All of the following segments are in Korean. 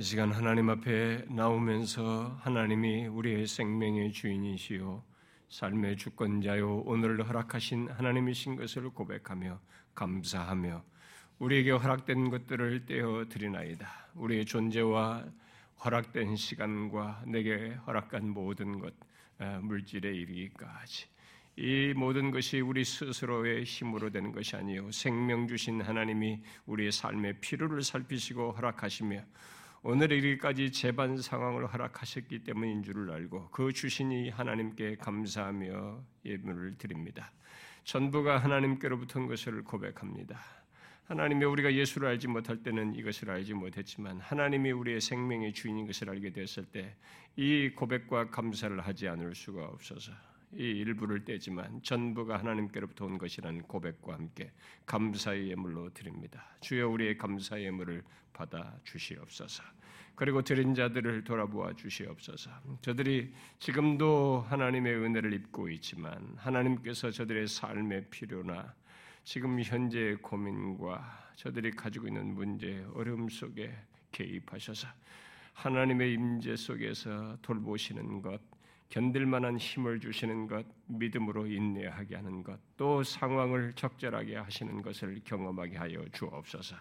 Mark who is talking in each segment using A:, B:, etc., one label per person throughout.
A: 이 시간 하나님 앞에 나오면서 하나님이 우리의 생명의 주인이시요 삶의 주권자요 오늘을 허락하신 하나님이신 것을 고백하며 감사하며 우리에게 허락된 것들을 떼어 드리나이다. 우리의 존재와 허락된 시간과 내게 허락한 모든 것 물질에 이르기까지 이 모든 것이 우리 스스로의 힘으로 되는 것이 아니요 생명 주신 하나님이 우리의 삶의 필요를 살피시고 허락하시며 오늘 이르기까지 재반 상황을 허락하셨기 때문인 줄을 알고 그 주신이 하나님께 감사하며 예물을 드립니다. 전부가 하나님께로부터 온 것을 고백합니다. 하나님이 우리가 예수를 알지 못할 때는 이것을 알지 못했지만 하나님이 우리의 생명의 주인인 것을 알게 되었을 때 이 고백과 감사를 하지 않을 수가 없어서 이 일부를 떼지만 전부가 하나님께로부터 온 것이라는 고백과 함께 감사의 예물로 드립니다. 주여 우리의 감사의 예물을 받아 주시옵소서. 그리고 드린 자들을 돌아보아 주시옵소서. 저들이 지금도 하나님의 은혜를 입고 있지만 하나님께서 저들의 삶의 필요나 지금 현재의 고민과 저들이 가지고 있는 문제, 어려움 속에 개입하셔서 하나님의 임재 속에서 돌보시는 것, 견딜 만한 힘을 주시는 것, 믿음으로 인내하게 하는 것, 또 상황을 적절하게 하시는 것을 경험하게 하여 주옵소서.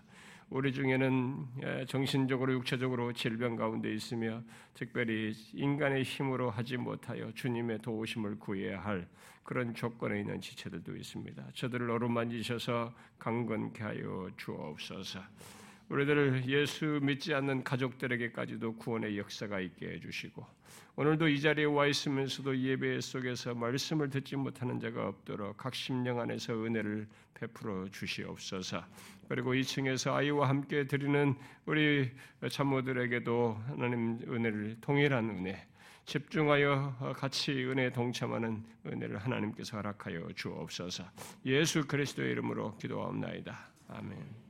A: 우리 중에는 예, 정신적으로 육체적으로 질병 가운데 있으며 특별히 인간의 힘으로 하지 못하여 주님의 도우심을 구해야 할 그런 조건에 있는 지체들도 있습니다. 저들을 어루만지셔서 강건케 하여 주옵소서. 우리들을 예수 믿지 않는 가족들에게까지도 구원의 역사가 있게 해주시고 오늘도 이 자리에 와 있으면서도 예배 속에서 말씀을 듣지 못하는 자가 없도록 각 심령 안에서 은혜를 베풀어 주시옵소서. 그리고 2층에서 아이와 함께 드리는 우리 참모들에게도 하나님 은혜를 동일한 은혜, 집중하여 같이 은혜에 동참하는 은혜를 하나님께서 허락하여 주옵소서. 예수 그리스도의 이름으로 기도하옵나이다. 아멘.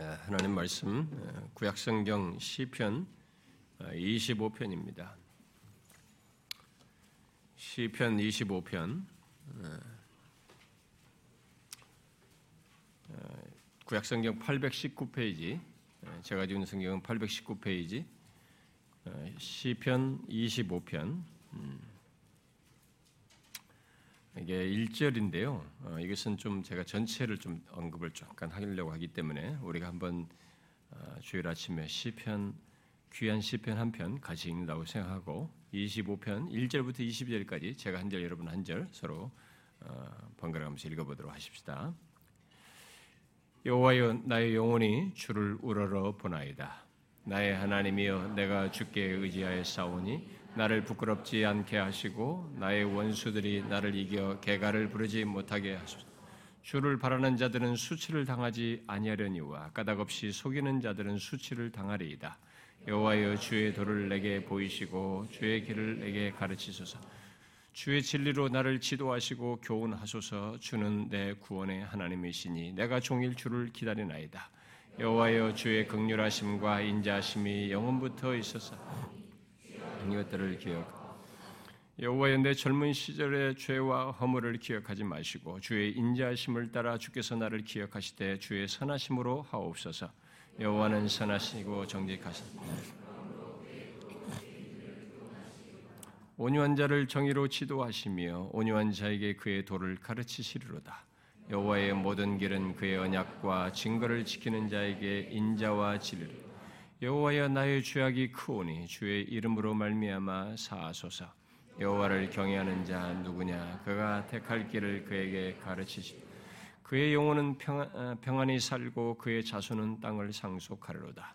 A: 하나님 말씀 예, 구약 성경 시편 25편입니다. 어, 시편 25편 어, 어, 구약 성경 819페이지 제가 지은 성경은 819페이지 시편 25편 이게 1절인데요. 어, 이것은 좀 제가 전체를 좀 언급을 잠깐 하려고 하기 때문에 우리가 한번 어, 주일 아침에 시편 귀한 시편 한 편 같이 읽는다고 생각하고 25편 1절부터 22절까지 제가 한 절 여러분 한 절 서로 어, 번갈아가면서 읽어보도록 하십시다. 여호와여 나의 영혼이 주를 우러러 보나이다. 나의 하나님이여 내가 주께 의지하여 싸우니 나를 부끄럽지 않게 하시고 나의 원수들이 나를 이겨 개가를 부르지 못하게 하소서. 주를 바라는 자들은 수치를 당하지 아니하려니와 까닭없이 속이는 자들은 수치를 당하리이다. 여호와여 주의 도를 내게 보이시고 주의 길을 내게 가르치소서. 주의 진리로 나를 지도하시고 교훈하소서. 주는 내 구원의 하나님이시니 내가 종일 주를 기다리나이다. 여호와여 주의 극률하심과 인자하심이 영원부터 있어서 이것들을 기억. 여호와여 내 젊은 시절의 죄와 허물을 기억하지 마시고 주의 인자하심을 따라 주께서 나를 기억하시되 주의 선하심으로 하옵소서. 여호와는 선하시고 정직하시니 온유한 자를 정의로 지도하시며 온유한 자에게 그의 도를 가르치시리로다. 여호와의 모든 길은 그의 언약과 증거를 지키는 자에게 인자와 진리를 여호와여 나의 죄악이 크오니 주의 이름으로 말미암아 사하소서. 여호와를 경외하는 자 누구냐? 그가 택할 길을 그에게 가르치시. 그의 영혼은 어, 평안, 히 살고 그의 자손은 땅을 상속하리로다.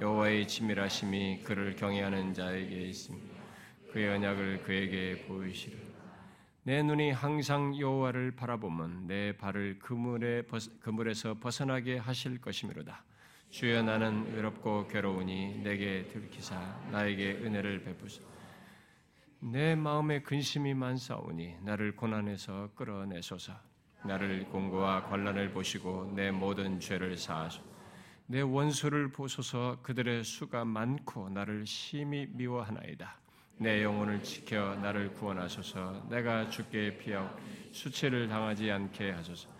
A: 여호와의 치밀하심이 그를 경외하는 자에게 있으며 그의 언약을 그에게 보이시리라. 내 눈이 항상 여호와를 바라보면 내 발을 그물에 그물에서 벗어나게 하실 것이미로다. 주여 나는 외롭고 괴로우니 내게 들키사 나에게 은혜를 베푸소. 내 마음에 근심이 많사오니 나를 고난에서 끌어내소서. 나를 공고와 관란을 보시고 내 모든 죄를 사하소. 내 원수를 보소서 그들의 수가 많고 나를 심히 미워하나이다. 내 영혼을 지켜 나를 구원하소서. 내가 주께 피하고 수치를 당하지 않게 하소서.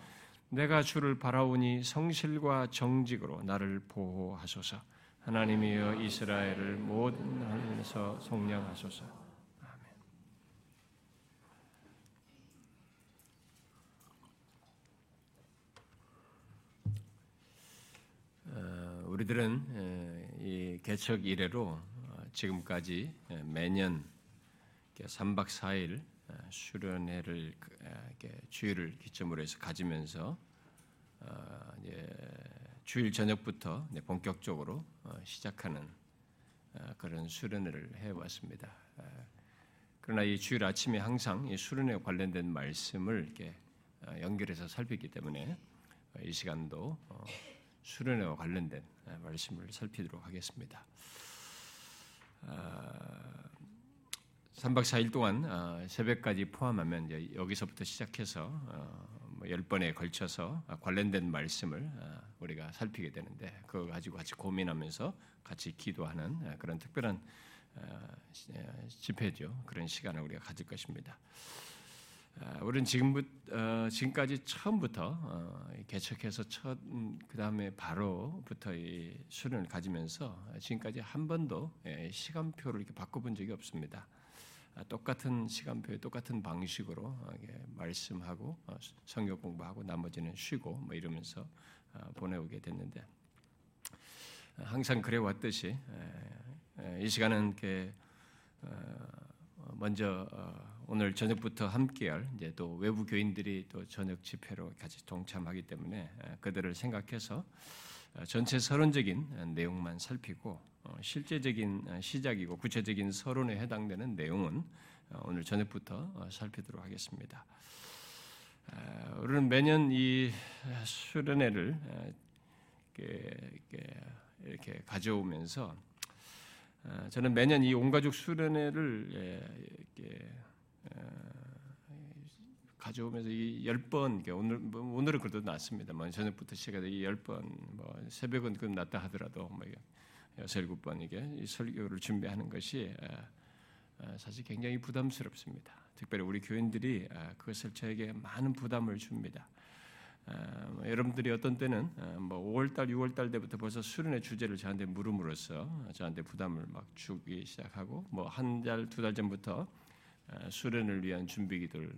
A: 내가 주를 바라오니 성실과 정직으로 나를 보호하소서. 하나님이여 이스라엘을 모든 하늘에서 속량하소서. 아멘. 어, 우리들은 이 개척 이래로 지금까지 매년 3박 4일 수련회를 그, 주일을 기점으로 해서 가지면서 어, 주일 저녁부터 본격적으로 어, 시작하는 어, 그런 수련회를 해왔습니다. 그러나 이 주일 아침에 항상 이 수련회 관련된 말씀을 이렇게 연결해서 살피기 때문에 이 시간도 수련회와 관련된 말씀을 살피도록 하겠습니다. 3박 4일 동안 어, 새벽까지 포함하면 여기서부터 시작해서 10번에 어, 뭐 걸쳐서 관련된 말씀을 어, 우리가 살피게 되는데 그거 가지고 같이 고민하면서 같이 기도하는 그런 특별한 집회죠. 그런 시간을 우리가 가질 것입니다. 우리는 지금부터 지금까지 처음부터 개척해서 첫 음, 그다음에 바로부터 이 수련을 가지면서 지금까지 한 번도 예, 시간표를 이렇게 바꿔본 적이 없습니다. 아, 똑같은 시간표에 똑같은 방식으로 어, 말씀하고 어, 성경 공부하고 나머지는 쉬고 뭐 이러면서 어, 보내오게 됐는데 항상 그래 왔듯이 이 시간은 이렇게 먼저 오늘 저녁부터 함께할 이제 또 외부 교인들이 또 저녁 집회로 같이 동참하기 때문에 그들을 생각해서 전체 서론적인 내용만 살피고 어, 실제적인 어, 시작이고 구체적인 서론에 해당되는 내용은 어, 오늘 저녁부터 살피도록 하겠습니다. 우리는 매년 이 수련회를 이렇게 가져오면서 저는 매년 이 온가족 수련회를 가져오면서 이 열 번 오늘 뭐 오늘은 그래도 낫습니다만 저녁부터 시작해서 이열 번 뭐 새벽은 그 낫다 하더라도 뭐 여섯 일곱 번 이게 설교를 준비하는 것이 사실 굉장히 부담스럽습니다. 특별히 우리 교인들이 그것을 저에게 많은 부담을 줍니다. 뭐 여러분들이 어떤 때는 뭐 5월달, 6월달 때부터 벌써 수련의 주제를 저한테 물음으로써 저한테 부담을 막 주기 시작하고 뭐 한 달, 두 달 전부터 수련을 위한 준비 기도를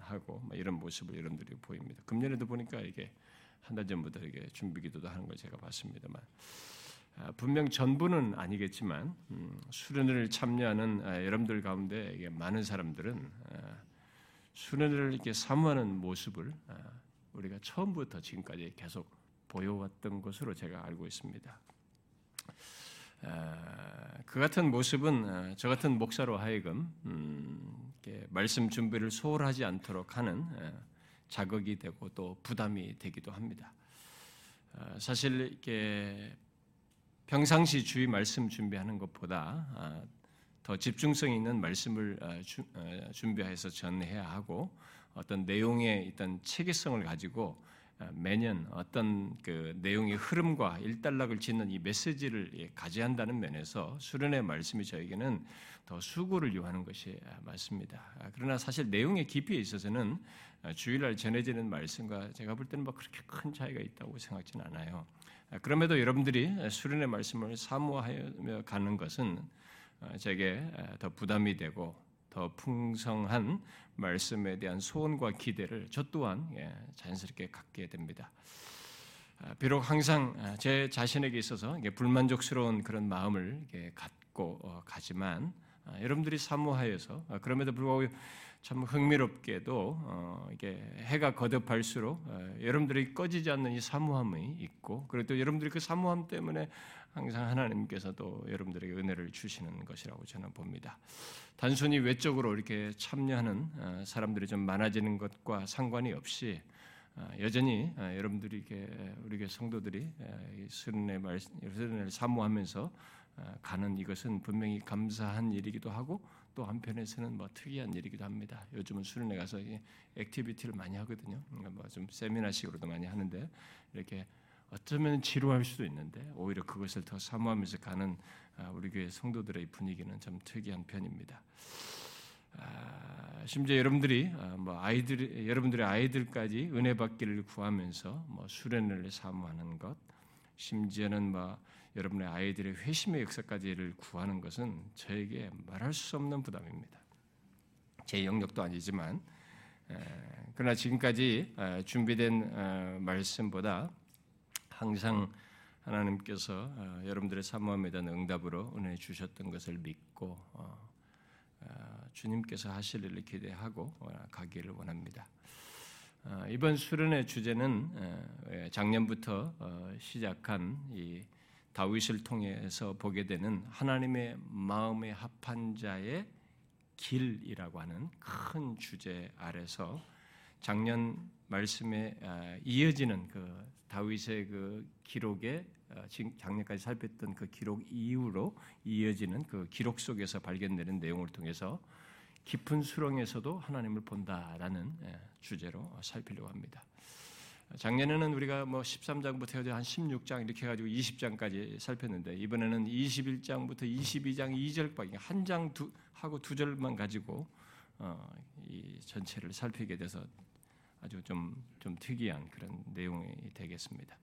A: 하고 뭐 이런 모습을 여러분들이 보입니다. 금년에도 보니까 이게 한 달 전부터 이게 준비 기도도 하는 걸 제가 봤습니다만 아, 분명 전부는 아니겠지만 음, 수련회를 참여하는 아, 여러분들 가운데 많은 사람들은 아, 수련회를 이렇게 사모하는 모습을 우리가 처음부터 지금까지 계속 보여왔던 것으로 제가 알고 있습니다. 그 같은 모습은 저 같은 목사로 하여금 음, 말씀 준비를 소홀하지 않도록 하는 자극이 되고 또 부담이 되기도 합니다. 사실 이렇게 평상시 주의 말씀 준비하는 것보다 아, 더 집중성 있는 말씀을 아, 어, 준비해서 전해야 하고 어떤 내용의 일단 체계성을 가지고 아, 매년 어떤 그 내용의 흐름과 일단락을 짓는 이 메시지를 예, 가져한다는 면에서 수련의 말씀이 저에게는 더 수고를 요하는 것이 맞습니다. 그러나 사실 내용의 깊이에 있어서는 주일날 전해지는 말씀과 제가 볼 때는 뭐 그렇게 큰 차이가 있다고 생각지는 않아요. 그럼에도 여러분들이 수련의 말씀을 사모하며 가는 것은 어, 제게 더 부담이 되고 더 풍성한 말씀에 대한 소원과 기대를 저 또한 예, 자연스럽게 갖게 됩니다. 아, 비록 항상 아, 제 자신에게 있어서 불만족스러운 그런 마음을 갖고 어, 가지만 아, 여러분들이 사모하여서 그럼에도 불구하고 참 흥미롭게도 어, 이게 해가 거듭할수록 어, 여러분들이 꺼지지 않는 이 사모함이 있고 그리고 또 여러분들이 그 사모함 때문에 항상 하나님께서도 여러분들에게 은혜를 주시는 것이라고 저는 봅니다. 단순히 외적으로 이렇게 참여하는 어, 사람들이 좀 많아지는 것과 상관이 없이 어, 여전히 어, 여러분들이 이게 우리 성도들이 수련의 말 수련을 사모하면서 가는 이것은 분명히 감사한 일이기도 하고 또 한편에서는 뭐 특이한 일이기도 합니다. 요즘은 수련회 가서 activity를 많이 하거든요. 뭐좀 세미나식으로도 많이 하는데 이렇게 어쩌면 지루할 수도 있는데 오히려 그것을 더 사모하면서 가는 아, 우리 교회 성도들의 분위기는 좀 특이한 편입니다. 아, 심지어 여러분들이 아, 뭐 아이들 여러분들의 아이들까지 은혜 받기를 구하면서 뭐 수련을 사모하는 것, 심지어는 뭐 여러분의 아이들의 회심의 역사까지를 구하는 것은 저에게 말할 수 없는 부담입니다. 제 영역도 아니지만 그러나 지금까지 준비된 말씀보다 항상 하나님께서 어, 여러분들의 사모함에 대한 응답으로 은혜 주셨던 것을 믿고 어, 어, 주님께서 하실 일을 기대하고 가기를 원합니다. 이번 수련의 주제는 작년부터 시작한 이 다윗을 통해서 보게 되는 하나님의 마음에 합한 자의 길이라고 하는 큰 주제 아래서 작년 말씀에 이어지는 그 다윗의 그 기록에 어, 작년까지 살폈던 그 기록 이후로 이어지는 그 기록 속에서 발견되는 내용을 통해서 깊은 수렁에서도 하나님을 본다라는 예, 주제로 살피려고 합니다. 작년에는 우리가 뭐 13장부터 해서 한 16장 이렇게 해가지고 20장까지 살폈는데 이번에는 21장부터 22장 2절밖에 한장두 하고 두 절만 가지고 어, 이 전체를 살피게 돼서 아주 좀, 좀 특이한 그런 내용이 되겠습니다.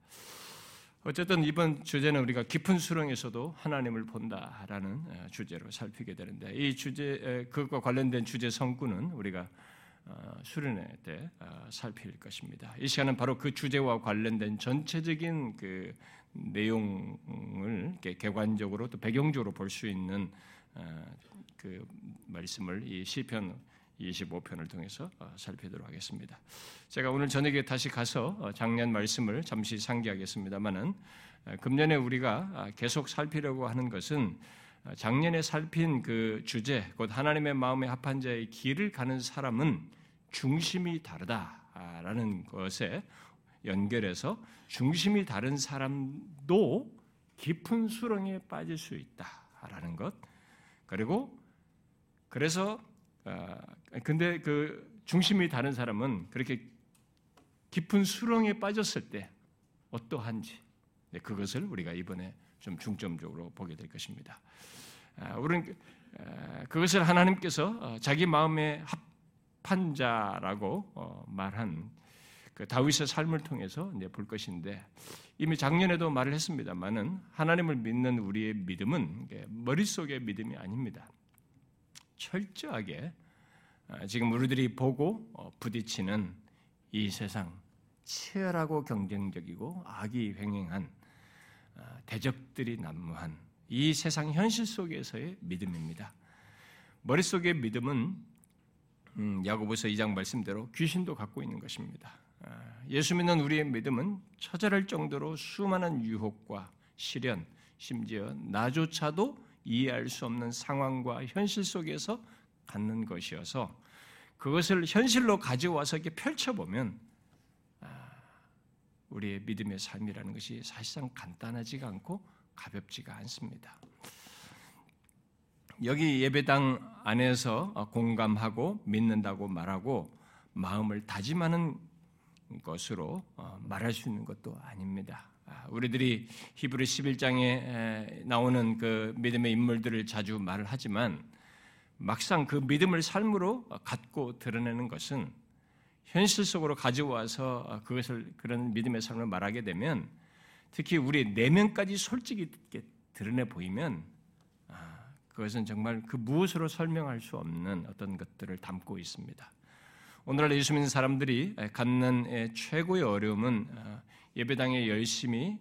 A: 어쨌든 이번 주제는 우리가 깊은 수렁에서도 하나님을 본다라는 어, 주제로 살피게 되는데 이 주제 그것과 관련된 주제 성구는 우리가 어, 수련회 때 어, 살필 것입니다. 이 시간은 바로 그 주제와 관련된 전체적인 그 내용을 객관적으로 또 배경적으로 볼 수 있는 그 말씀을 이 시편 25편을 통해서 어, 살펴보도록 하겠습니다. 제가 오늘 저녁에 다시 가서 어, 작년 말씀을 잠시 상기하겠습니다만은 어, 금년에 우리가 아, 계속 살피려고 하는 것은 작년에 살핀 그 주제, 곧 하나님의 마음에 합한 자의 길을 가는 사람은 중심이 다르다라는 것에 연결해서 중심이 다른 사람도 깊은 수렁에 빠질 수 있다라는 것. 그리고 그래서 아, 근데 그 중심이 다른 사람은 그렇게 깊은 수렁에 빠졌을 때 어떠한지 네, 그것을 우리가 이번에 좀 중점적으로 보게 될 것입니다. 아, 우리는 아, 그것을 하나님께서 어, 자기 마음에 합한 자라고 어, 말한 그 다윗의 삶을 통해서 이제 볼 것인데 이미 작년에도 말을 했습니다만은 하나님을 믿는 우리의 믿음은 머릿속의 믿음이 아닙니다. 철저하게 아, 지금 우리들이 보고 어, 부딪히는 이 세상 치열하고 경쟁적이고 악이 횡행한 아, 대적들이 난무한 이 세상 현실 속에서의 믿음입니다. 머릿속의 믿음은 음, 야고보서 2장 말씀대로 귀신도 갖고 있는 것입니다. 아, 예수 믿는 우리의 믿음은 처절할 정도로 수많은 유혹과 시련, 심지어 나조차도 이해할 수 없는 상황과 현실 속에서 갖는 것이어서 그것을 현실로 가져와서 이렇게 펼쳐보면 아, 우리의 믿음의 삶이라는 것이 사실상 간단하지가 않고 가볍지가 않습니다. 여기 예배당 안에서 공감하고 믿는다고 말하고 마음을 다짐하는 것으로 어, 말할 수 있는 것도 아닙니다. 아, 우리들이 히브리 11장에 나오는 그 믿음의 인물들을 자주 말을 하지만 막상 그 믿음을 삶으로 갖고 드러내는 것은 현실 속으로 가져와서 그것을 그런 믿음의 삶을 말하게 되면 특히 우리 내면까지 솔직히 드러내 보이면 아, 그것은 정말 그 무엇으로 설명할 수 없는 어떤 것들을 담고 있습니다. 오늘날 예수 믿는 사람들이 갖는 최고의 어려움은 아, 예배당에 열심히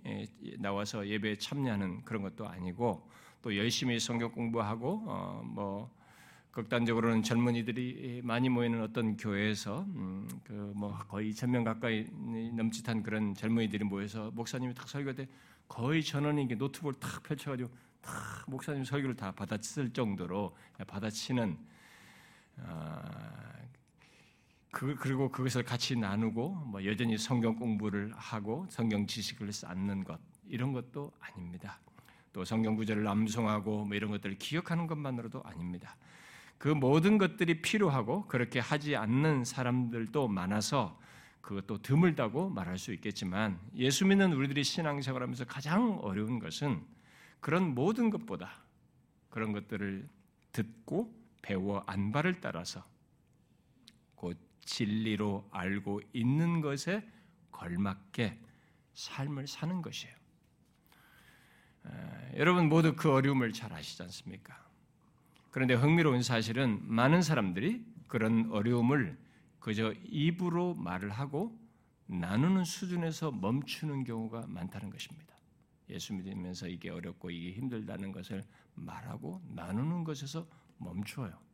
A: 나와서 예배에 참여하는 그런 것도 아니고 또 열심히 성경 공부하고 어, 뭐 극단적으로는 젊은이들이 많이 모이는 어떤 교회에서 음, 그 뭐 거의 2천 명 가까이 넘짓한 그런 젊은이들이 모여서 목사님이 딱 설교 때 거의 전원이 노트북을 탁 펼쳐가지고 다 목사님 설교를 다 받아칠 정도로 받아치는 아, 그, 그리고 그것을 같이 나누고 뭐 여전히 성경 공부를 하고 성경 지식을 쌓는 것 이런 것도 아닙니다. 또 성경 구절을 암송하고 뭐 이런 것들을 기억하는 것만으로도 아닙니다. 그 모든 것들이 필요하고 그렇게 하지 않는 사람들도 많아서 그것도 드물다고 말할 수 있겠지만 예수 믿는 우리들이 신앙생활하면서 가장 어려운 것은 그런 모든 것보다 그런 것들을 듣고 배워 안바를 따라서 곧 진리로 알고 있는 것에 걸맞게 삶을 사는 것이에요. 여러분 모두 그 어려움을 잘 아시지 않습니까? 그런데 흥미로운 사실은 많은 사람들이 그런 어려움을 그저 입으로 말을 하고 나누는 수준에서 멈추는 경우가 많다는 것입니다. 예수 믿으면서 이게 어렵고 이게 힘들다는 것을 말하고 나누는 것에서 멈춰요.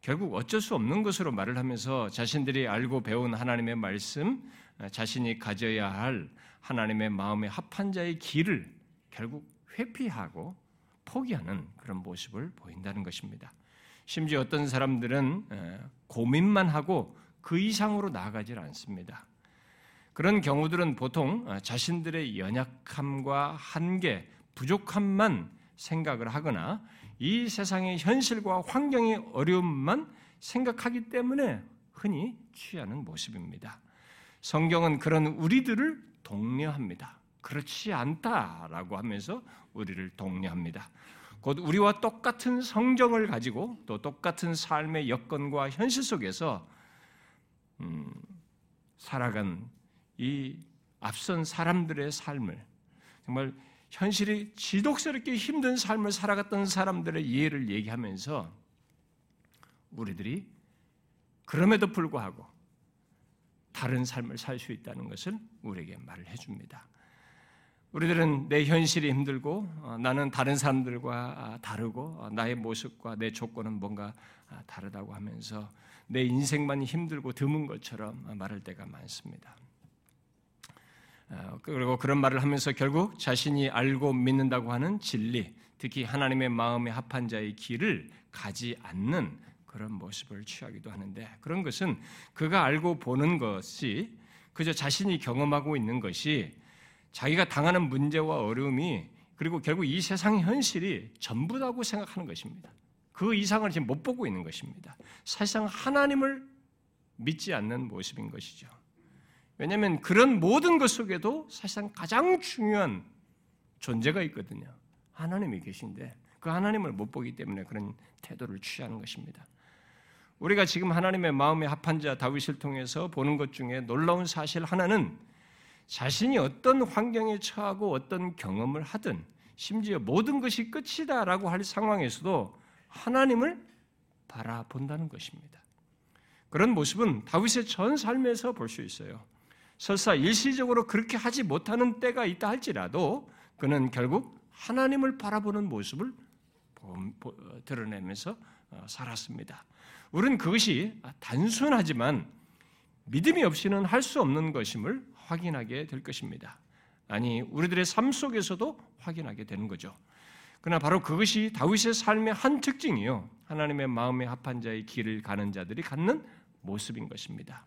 A: 결국 어쩔 수 없는 것으로 말을 하면서 자신들이 알고 배운 하나님의 말씀, 자신이 가져야 할 하나님의 마음에 합한 자의 길을 결국 회피하고 포기하는 그런 모습을 보인다는 것입니다. 심지어 어떤 사람들은 고민만 하고 그 이상으로 나아가질 않습니다. 그런 경우들은 보통 자신들의 연약함과 한계, 부족함만 생각을 하거나 이 세상의 현실과 환경의 어려움만 생각하기 때문에 흔히 취하는 모습입니다. 성경은 그런 우리들을 독려합니다. 그렇지 않다라고 하면서 우리를 독려합니다. 곧 우리와 똑같은 성정을 가지고 또 똑같은 삶의 여건과 현실 속에서 음, 살아간 이 앞선 사람들의 삶을 정말 현실이 지독스럽게 힘든 삶을 살아갔던 사람들의 예를 얘기하면서 우리들이 그럼에도 불구하고 다른 삶을 살 수 있다는 것을 우리에게 말을 해줍니다. 우리들은 내 현실이 힘들고 어, 나는 다른 사람들과 아, 다르고 어, 나의 모습과 내 조건은 뭔가 아, 다르다고 하면서 내 인생만 힘들고 드문 것처럼 말할 때가 많습니다. 어, 그리고 그런 말을 하면서 결국 자신이 알고 믿는다고 하는 진리, 특히 하나님의 마음에 합한 자의 길을 가지 않는 그런 모습을 취하기도 하는데 그런 것은 그가 알고 보는 것이 그저 자신이 경험하고 있는 것이 자기가 당하는 문제와 어려움이 그리고 결국 이 세상 현실이 전부다고 생각하는 것입니다. 그 이상을 지금 못 보고 있는 것입니다. 사실상 하나님을 믿지 않는 모습인 것이죠. 왜냐하면 그런 모든 것 속에도 사실상 가장 중요한 존재가 있거든요. 하나님이 계신데 그 하나님을 못 보기 때문에 그런 태도를 취하는 것입니다. 우리가 지금 하나님의 마음에 합한 자 다윗을 통해서 보는 것 중에 놀라운 사실 하나는 자신이 어떤 환경에 처하고 어떤 경험을 하든 심지어 모든 것이 끝이다라고 할 상황에서도 하나님을 바라본다는 것입니다. 그런 모습은 다윗의 전 삶에서 볼 수 있어요. 설사 일시적으로 그렇게 하지 못하는 때가 있다 할지라도 그는 결국 하나님을 바라보는 모습을 드러내면서 어, 살았습니다. 우리는 그것이 단순하지만 믿음이 없이는 할 수 없는 것임을 확인하게 될 것입니다. 아니, 우리들의 삶 속에서도 확인하게 되는 거죠. 그러나 바로 그것이 다윗의 삶의 한 특징이요. 하나님의 마음에 합한 자의 길을 가는 자들이 갖는 모습인 것입니다.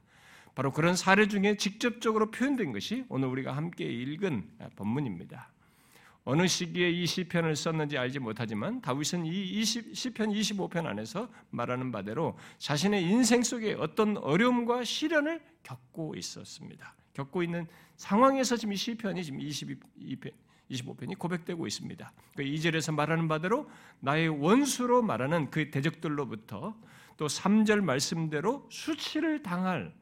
A: 바로 그런 사례 중에 직접적으로 표현된 것이 오늘 우리가 함께 읽은 본문입니다. 어느 시기에 이 시편을 썼는지 알지 못하지만 다윗은 이 20, 시편 25편 안에서 말하는 바대로 자신의 인생 속에 어떤 어려움과 시련을 겪고 있었습니다. 겪고 있는 상황에서 지금 이 시편이 지금 22편, 25편이 고백되고 있습니다. 그 2절에서 말하는 바대로 나의 원수로 말하는 그 대적들로부터 또 3절 말씀대로 수치를 당할 아,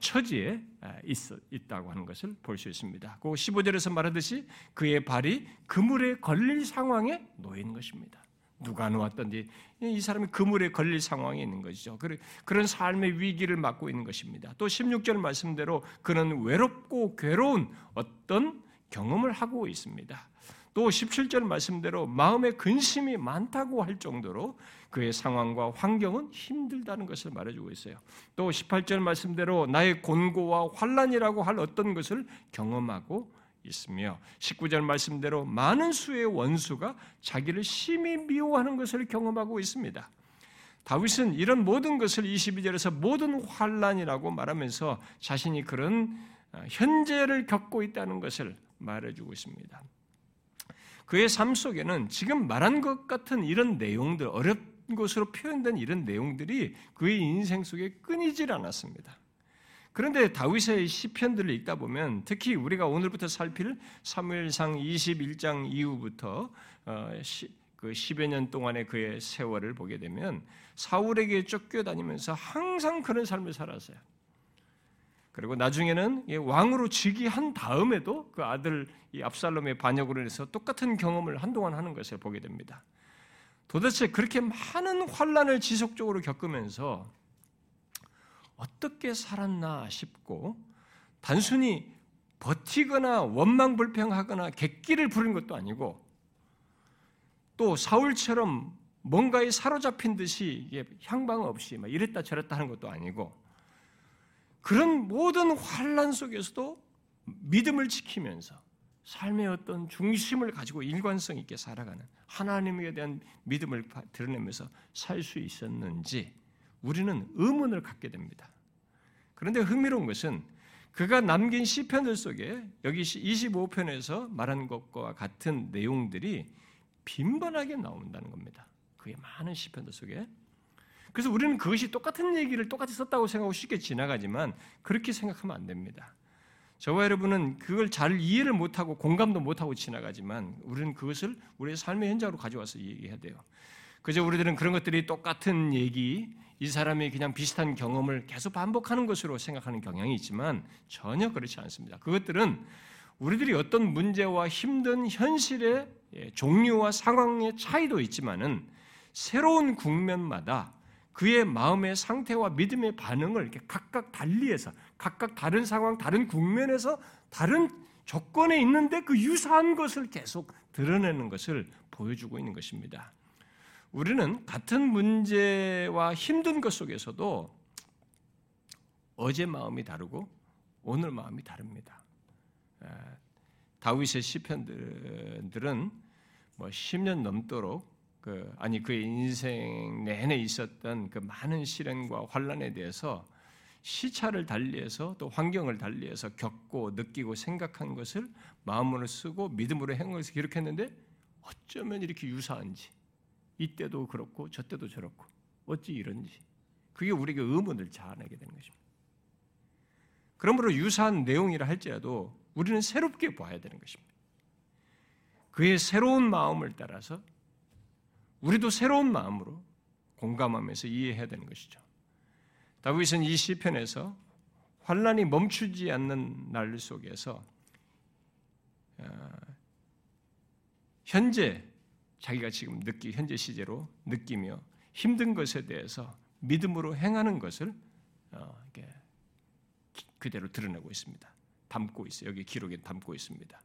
A: 처지에 아, 있, 다고 하는 것을 볼 수 있습니다. 그 15절에서 말하듯이 그의 발이 그물에 걸릴 상황에 놓인 것입니다. 누가 놓았던지 이 사람이 그물에 걸릴 상황에 있는 것이죠. 그런 삶의 위기를 맞고 있는 것입니다. 또 16절 말씀대로 그는 외롭고 괴로운 어떤 경험을 하고 있습니다. 또 17절 말씀대로 마음에 근심이 많다고 할 정도로 그의 상황과 환경은 힘들다는 것을 말해주고 있어요. 또 18절 말씀대로 나의 곤고와 환란이라고 할 어떤 것을 경험하고 있으며 19절 말씀대로 많은 수의 원수가 자기를 심히 미워하는 것을 경험하고 있습니다. 다윗은 이런 모든 것을 22절에서 모든 환란이라고 말하면서 자신이 그런 어, 현재를 겪고 있다는 것을 말해주고 있습니다. 그의 삶 속에는 지금 말한 것 같은 이런 내용들, 어렵은 것으로 표현된 이런 내용들이 그의 인생 속에 끊이질 않았습니다. 그런데 다윗의 시편들을 읽다 보면 특히 우리가 오늘부터 살필 사무엘상 21장 이후부터 어, 그 10여 년 동안의 그의 세월을 보게 되면 사울에게 쫓겨다니면서 항상 그런 삶을 살았어요. 그리고 나중에는 왕으로 즉위한 다음에도 그 아들 압살롬의 반역으로 인해서 똑같은 경험을 한동안 하는 것을 보게 됩니다. 도대체 그렇게 많은 환란을 지속적으로 겪으면서 어떻게 살았나 싶고 단순히 버티거나 원망 불평하거나 객기를 부리는 것도 아니고 또 사울처럼 뭔가에 사로잡힌 듯이 향방 없이 막 이랬다 저랬다 하는 것도 아니고 그런 모든 환란 속에서도 믿음을 지키면서 삶의 어떤 중심을 가지고 일관성 있게 살아가는 하나님에 대한 믿음을 드러내면서 살 수 있었는지 우리는 의문을 갖게 됩니다. 그런데 흥미로운 것은 그가 남긴 시편들 속에 여기 25편에서 말한 것과 같은 내용들이 빈번하게 나온다는 겁니다. 그게 많은 시편들 속에. 그래서 우리는 그것이 똑같은 얘기를 똑같이 썼다고 생각하고 쉽게 지나가지만 그렇게 생각하면 안 됩니다. 저와 여러분은 그걸 잘 이해를 못하고 공감도 못하고 지나가지만 우리는 그것을 우리의 삶의 현장으로 가져와서 얘기해야 돼요. 그저 우리들은 그런 것들이 똑같은 얘기, 이 사람이 그냥 비슷한 경험을 계속 반복하는 것으로 생각하는 경향이 있지만 전혀 그렇지 않습니다. 그것들은 우리들이 어떤 문제와 힘든 현실의 예, 종류와 상황의 차이도 있지만은 새로운 국면마다 그의 마음의 상태와 믿음의 반응을 이렇게 각각 달리해서 각각 다른 상황, 다른 국면에서 다른 조건에 있는데 그 유사한 것을 계속 드러내는 것을 보여주고 있는 것입니다. 우리는 같은 문제와 힘든 것 속에서도 어제 마음이 다르고 오늘 마음이 다릅니다. 다윗의 시편들은 뭐 10년 넘도록 그 아니 그의 인생 내내 있었던 그 많은 시련과 환란에 대해서 시차를 달리해서 또 환경을 달리해서 겪고 느끼고 생각한 것을 마음으로 쓰고 믿음으로 행해서 기록했는데 어쩌면 이렇게 유사한지 이때도 그렇고 저때도 저렇고 어찌 이런지 그게 우리에게 의문을 자아내게 되는 것입니다. 그러므로 유사한 내용이라 할지라도 우리는 새롭게 봐야 되는 것입니다. 그의 새로운 마음을 따라서 우리도 새로운 마음으로 공감하면서 이해해야 되는 것이죠. 다윗은 이 시편에서 환란이 멈추지 않는 날 속에서 어, 현재 자기가 지금 느끼 현재 시제로 느끼며 힘든 것에 대해서 믿음으로 행하는 것을 어, 그대로 드러내고 있습니다. 담고 있어요. 여기 기록에 담고 있습니다.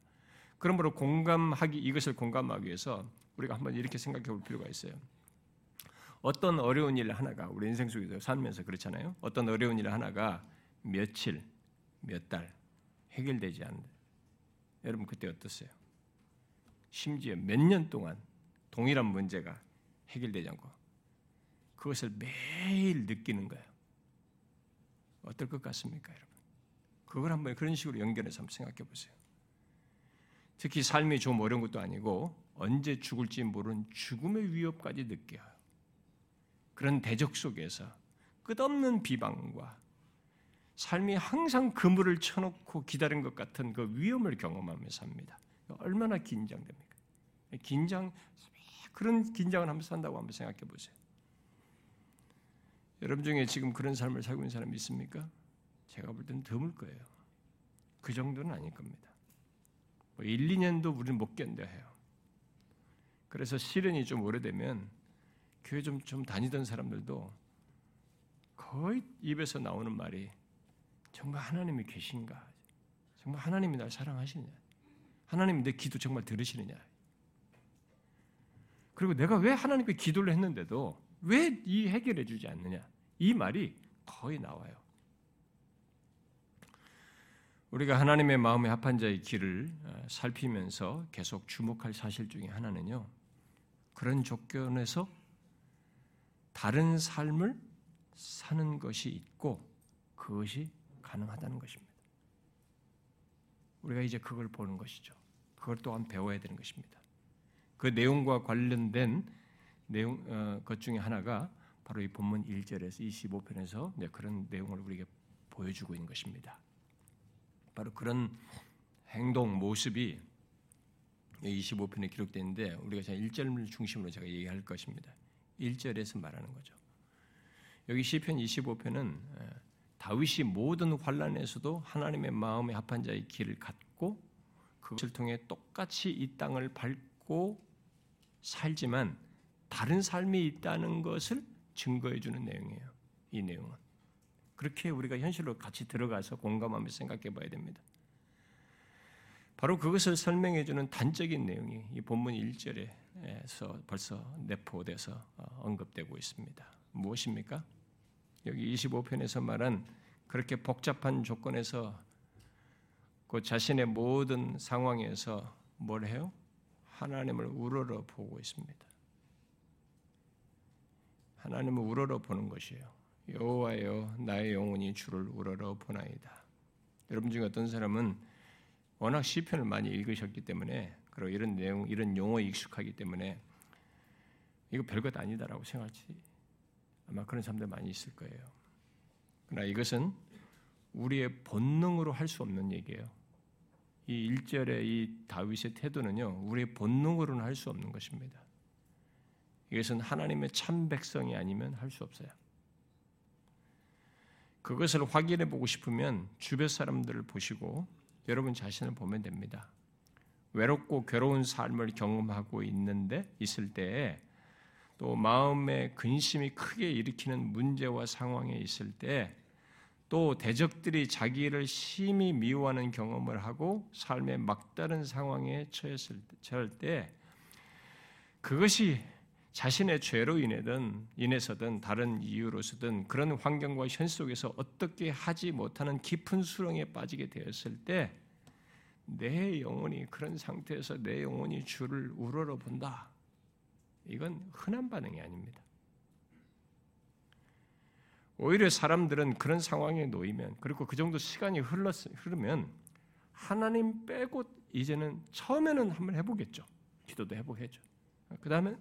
A: 그러므로 공감하기 이것을 공감하기 위해서 우리가 한번 이렇게 생각해 볼 필요가 있어요. 어떤 어려운 일 하나가 우리 인생 속에서 살면서 그렇잖아요. 어떤 어려운 일 하나가 며칠, 몇 달 해결되지 않는다. 여러분 그때 어떻어요? 심지어 몇 년 동안 동일한 문제가 해결되지 않고 그것을 매일 느끼는 거예요. 어떨 것 같습니까, 여러분? 그걸 한번 그런 식으로 연결해서 한번 생각해 보세요. 특히 삶이 좀 어려운 것도 아니고 언제 죽을지 모르는 죽음의 위협까지 느껴요. 그런 대적 속에서 끝없는 비방과 삶이 항상 그물을 쳐놓고 기다린 것 같은 그 위험을 경험하며 삽니다. 얼마나 긴장됩니까? 긴장, 그런 긴장을 하면서 산다고 한번 생각해 보세요. 여러분 중에 지금 그런 삶을 살고 있는 사람 있습니까? 제가 볼 때는 드물 거예요. 그 정도는 아닐 겁니다. 뭐 1, 2년도 우리는 못 견뎌해요. 그래서 시련이 좀 오래되면 교회 좀, 좀 다니던 사람들도 거의 입에서 나오는 말이 정말 하나님이 계신가? 정말 하나님이 날 사랑하시느냐? 하나님이 내 기도 정말 들으시느냐? 그리고 내가 왜 하나님께 기도를 했는데도 왜 이 해결해 주지 않느냐? 이 말이 거의 나와요. 우리가 하나님의 마음에 합한 자의 길을 어, 살피면서 계속 주목할 사실 중에 하나는요. 그런 조건에서 다른 삶을 사는 것이 있고 그것이 가능하다는 것입니다. 우리가 이제 그걸 보는 것이죠. 그걸 또한 배워야 되는 것입니다. 그 내용과 관련된 내용 어, 것 중에 하나가 바로 이 본문 1절에서 25편에서 그런 내용을 우리에게 보여주고 있는 것입니다. 바로 그런 행동 모습이 25편에 기록되어 있는데 우리가 1절 중심으로 제가 얘기할 것입니다. 1절에서 말하는 거죠. 여기 시편 25편은 다윗이 모든 환란에서도 하나님의 마음에 합한 자의 길을 갖고 그것을 통해 똑같이 이 땅을 밟고 살지만 다른 삶이 있다는 것을 증거해 주는 내용이에요. 이 내용은. 그렇게 우리가 현실로 같이 들어가서 공감하며 생각해 봐야 됩니다. 바로 그것을 설명해 주는 단적인 내용이 이 본문 1절에서 벌써 내포돼서 어, 언급되고 있습니다. 무엇입니까? 여기 25편에서 말한 그렇게 복잡한 조건에서 그 자신의 모든 상황에서 뭘 해요? 하나님을 우러러 보고 있습니다. 하나님을 우러러 보는 것이에요. 여호와여 나의 영혼이 주를 우러러 보나이다. 여러분 중에 어떤 사람은 워낙 시편을 많이 읽으셨기 때문에 그리고 이런 내용 이런 용어에 익숙하기 때문에 이거 별것 아니다라고 생각할지 아마 그런 사람들 많이 있을 거예요. 그러나 이것은 우리의 본능으로 할 수 없는 얘기예요. 이 1절의 이 다윗의 태도는요, 우리의 본능으로는 할 수 없는 것입니다. 이것은 하나님의 참 백성이 아니면 할 수 없어요. 그것을 확인해 보고 싶으면 주변 사람들을 보시고 여러분 자신을 보면 됩니다. 외롭고 괴로운 삶을 경험하고 있는데 있을 때에 또 마음의 근심이 크게 일으키는 문제와 상황에 있을 때 또 대적들이 자기를 심히 미워하는 경험을 하고 삶의 막다른 상황에 처했을 때 그것이 자신의 죄로 인해든 인해서든 다른 이유로서든 그런 환경과 현 속에서 어떻게 하지 못하는 깊은 수렁에 빠지게 되었을 때 내 영혼이 그런 상태에서 내 영혼이 주를 우러러 본다. 이건 흔한 반응이 아닙니다. 오히려 사람들은 그런 상황에 놓이면 그리고 그 정도 시간이 흘렀, 흐르면 하나님 빼고 이제는 처음에는 한번 해보겠죠. 기도도 해보겠죠. 그 다음에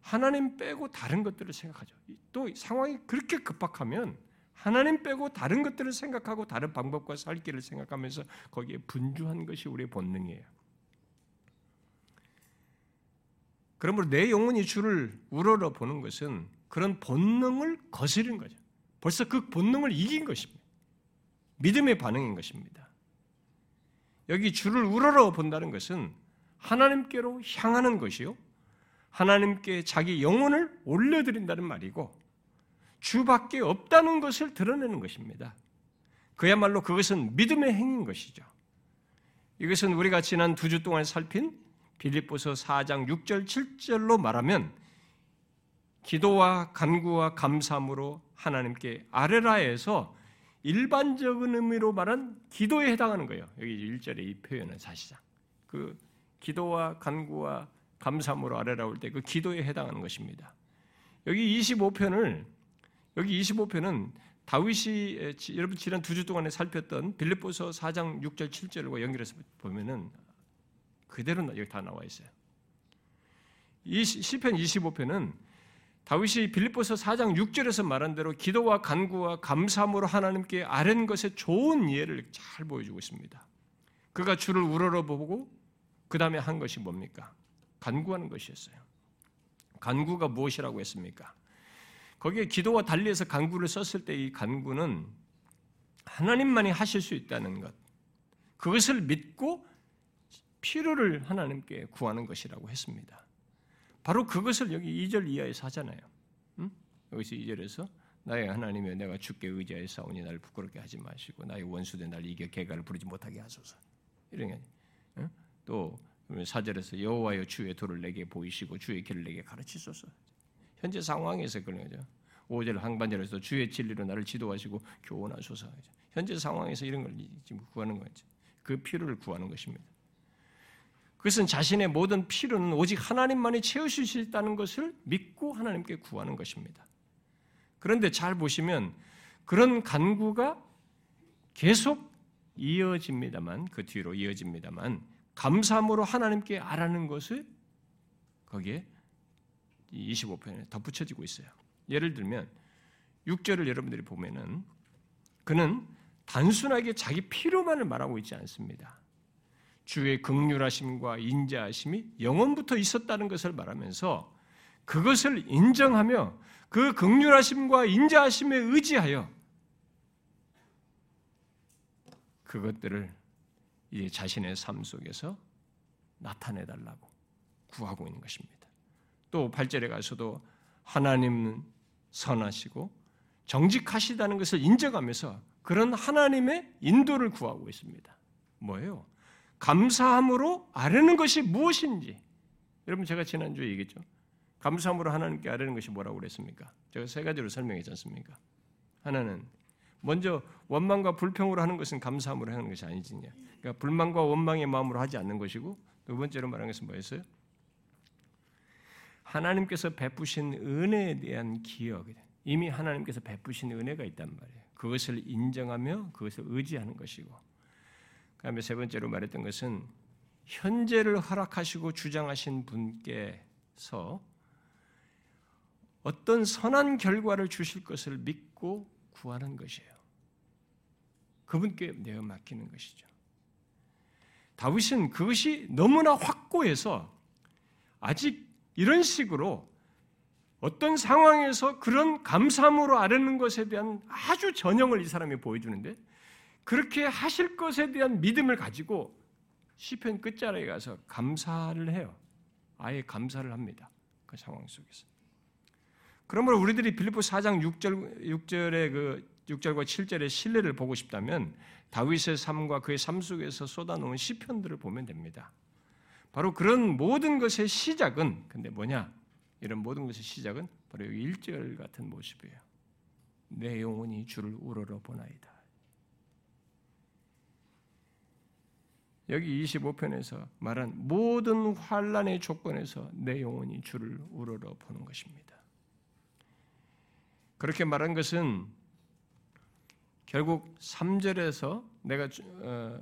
A: 하나님 빼고 다른 것들을 생각하죠. 또 상황이 그렇게 급박하면 하나님 빼고 다른 것들을 생각하고 다른 방법과 살 길을 생각하면서 거기에 분주한 것이 우리의 본능이에요. 그러므로 내 영혼이 주를 우러러 보는 것은 그런 본능을 거스른 거죠. 벌써 그 본능을 이긴 것입니다. 믿음의 반응인 것입니다. 여기 주를 우러러 본다는 것은 하나님께로 향하는 것이요. 하나님께 자기 영혼을 올려드린다는 말이고 주밖에 없다는 것을 드러내는 것입니다. 그야말로 그것은 믿음의 행인 것이죠. 이것은 우리가 지난 두 주 동안 살핀 빌립보서 4장 6절 7절로 말하면 기도와 간구와 감사함으로 하나님께 아뢰라에서 일반적인 의미로 말한 기도에 해당하는 거예요. 여기 1절의 이 표현은 사실상 그 기도와 간구와 감사함으로 아뢰라 올 때 그 기도에 해당하는 것입니다. 여기 25편을 여기 25편은 다윗이 여러분 지난 두 주 동안에 살폈던 빌립보서 4장 6절 7절과 연결해서 보면은 그대로 여기 다 나와 있어요. 이 시편 25편은 다윗이 빌립보서 4장 6절에서 말한 대로 기도와 간구와 감사함으로 하나님께 아는 것의 좋은 예를 잘 보여주고 있습니다. 그가 주를 우러러 보고 그 다음에 한 것이 뭡니까? 간구하는 것이었어요. 간구가 무엇이라고 했습니까? 거기에 기도와 달리해서 간구를 썼을 때 이 간구는 하나님만이 하실 수 있다는 것, 그것을 믿고 필요를 하나님께 구하는 것이라고 했습니다. 바로 그것을 여기 2절 이하에서 하잖아요. 응? 여기서 2절에서 나의 하나님여 내가 주께 의지하여 싸우니 나를 부끄럽게 하지 마시고 나의 원수된 날 이겨 개가를 부르지 못하게 하소서. 이런 게 응? 또 4절에서 여호와여 주의 도를 내게 보이시고 주의 길을 내게 가르치소서. 현재 상황에서 그런 거죠. 5절 항반절에서 주의 진리로 나를 지도하시고 교훈하소서. 현재 상황에서 이런 걸 지금 구하는 거죠. 그 필요를 구하는 것입니다. 그것은 자신의 모든 필요는 오직 하나님만이 채우실 수 있다는 것을 믿고 하나님께 구하는 것입니다. 그런데 잘 보시면 그런 간구가 계속 이어집니다만 그 뒤로 이어집니다만 감사함으로 하나님께 아라는 것을 거기에 25편에 덧붙여지고 있어요. 예를 들면 6절을 여러분들이 보면은 그는 단순하게 자기 필요만을 말하고 있지 않습니다. 주의 극률하심과 인자하심이 영원부터 있었다는 것을 말하면서 그것을 인정하며 그 극률하심과 인자하심에 의지하여 그것들을 이제 자신의 삶 속에서 나타내 달라고 구하고 있는 것입니다. 또 8절에 가서도 하나님은 선하시고 정직하시다는 것을 인정하면서 그런 하나님의 인도를 구하고 있습니다. 뭐예요? 감사함으로 아뢰는 것이 무엇인지. 여러분 제가 지난주에 얘기했죠. 감사함으로 하나님께 아뢰는 것이 뭐라고 그랬습니까? 제가 세 가지로 설명했지 않습니까? 하나는 먼저 원망과 불평으로 하는 것은 감사함으로 하는 것이 아니지 그러니까 불만과 원망의 마음으로 하지 않는 것이고 두 번째로 말하는 것은 뭐였어요? 하나님께서 베푸신 은혜에 대한 기억. 이미 하나님께서 베푸신 은혜가 있단 말이에요. 그것을 인정하며 그것을 의지하는 것이고. 그다음에 세 번째로 말했던 것은 현재를 허락하시고 주장하신 분께서 어떤 선한 결과를 주실 것을 믿고 구하는 것이에요. 그분께 내어 맡기는 것이죠. 다윗은 그것이 너무나 확고해서 아직 이런 식으로 어떤 상황에서 그런 감사함으로 아뢰는 것에 대한 아주 전형을 이 사람이 보여주는데 그렇게 하실 것에 대한 믿음을 가지고 시편 끝자락에 가서 감사를 해요. 아예 감사를 합니다. 그 상황 속에서. 그러므로 우리들이 빌립보 4장 6절 6절의 그 6절과 7절의 신뢰를 보고 싶다면 다윗의 삶과 그의 삶 속에서 쏟아놓은 시편들을 보면 됩니다. 바로 그런 모든 것의 시작은 근데 뭐냐? 이런 모든 것의 시작은 바로 여기 1절 같은 모습이에요. 내 영혼이 주를 우러러 보나이다. 여기 25편에서 말한 모든 환란의 조건에서 내 영혼이 주를 우러러 보는 것입니다. 그렇게 말한 것은 결국 3절에서 내가 어,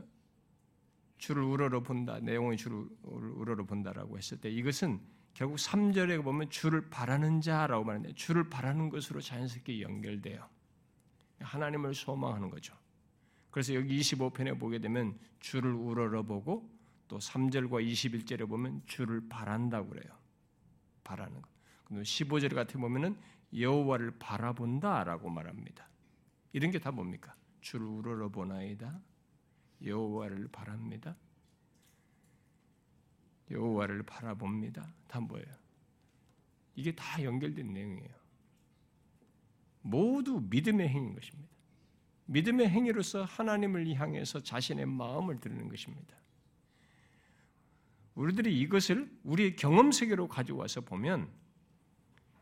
A: 주를 우러러 본다. 내용의 주를 우러러 본다라고 했을 때 이것은 결국 3절에 보면 주를 바라는 자라고 말하는데 주를 바라는 것으로 자연스럽게 연결돼요. 하나님을 소망하는 거죠. 그래서 여기 25편에 보게 되면 주를 우러러 보고 또 3절과 21절에 보면 주를 바란다고 그래요. 바라는 거. 근데 15절 같은 보면은 여호와를 바라본다라고 말합니다. 이런 게 다 뭡니까? 주를 우러러 보나이다. 여호와를 바랍니다. 여호와를 바라봅니다. 다 뭐예요? 이게 다 연결된 내용이에요. 모두 믿음의 행인 것입니다. 믿음의 행위로서 하나님을 향해서 자신의 마음을 드리는 것입니다. 우리들이 이것을 우리의 경험 세계로 가져와서 보면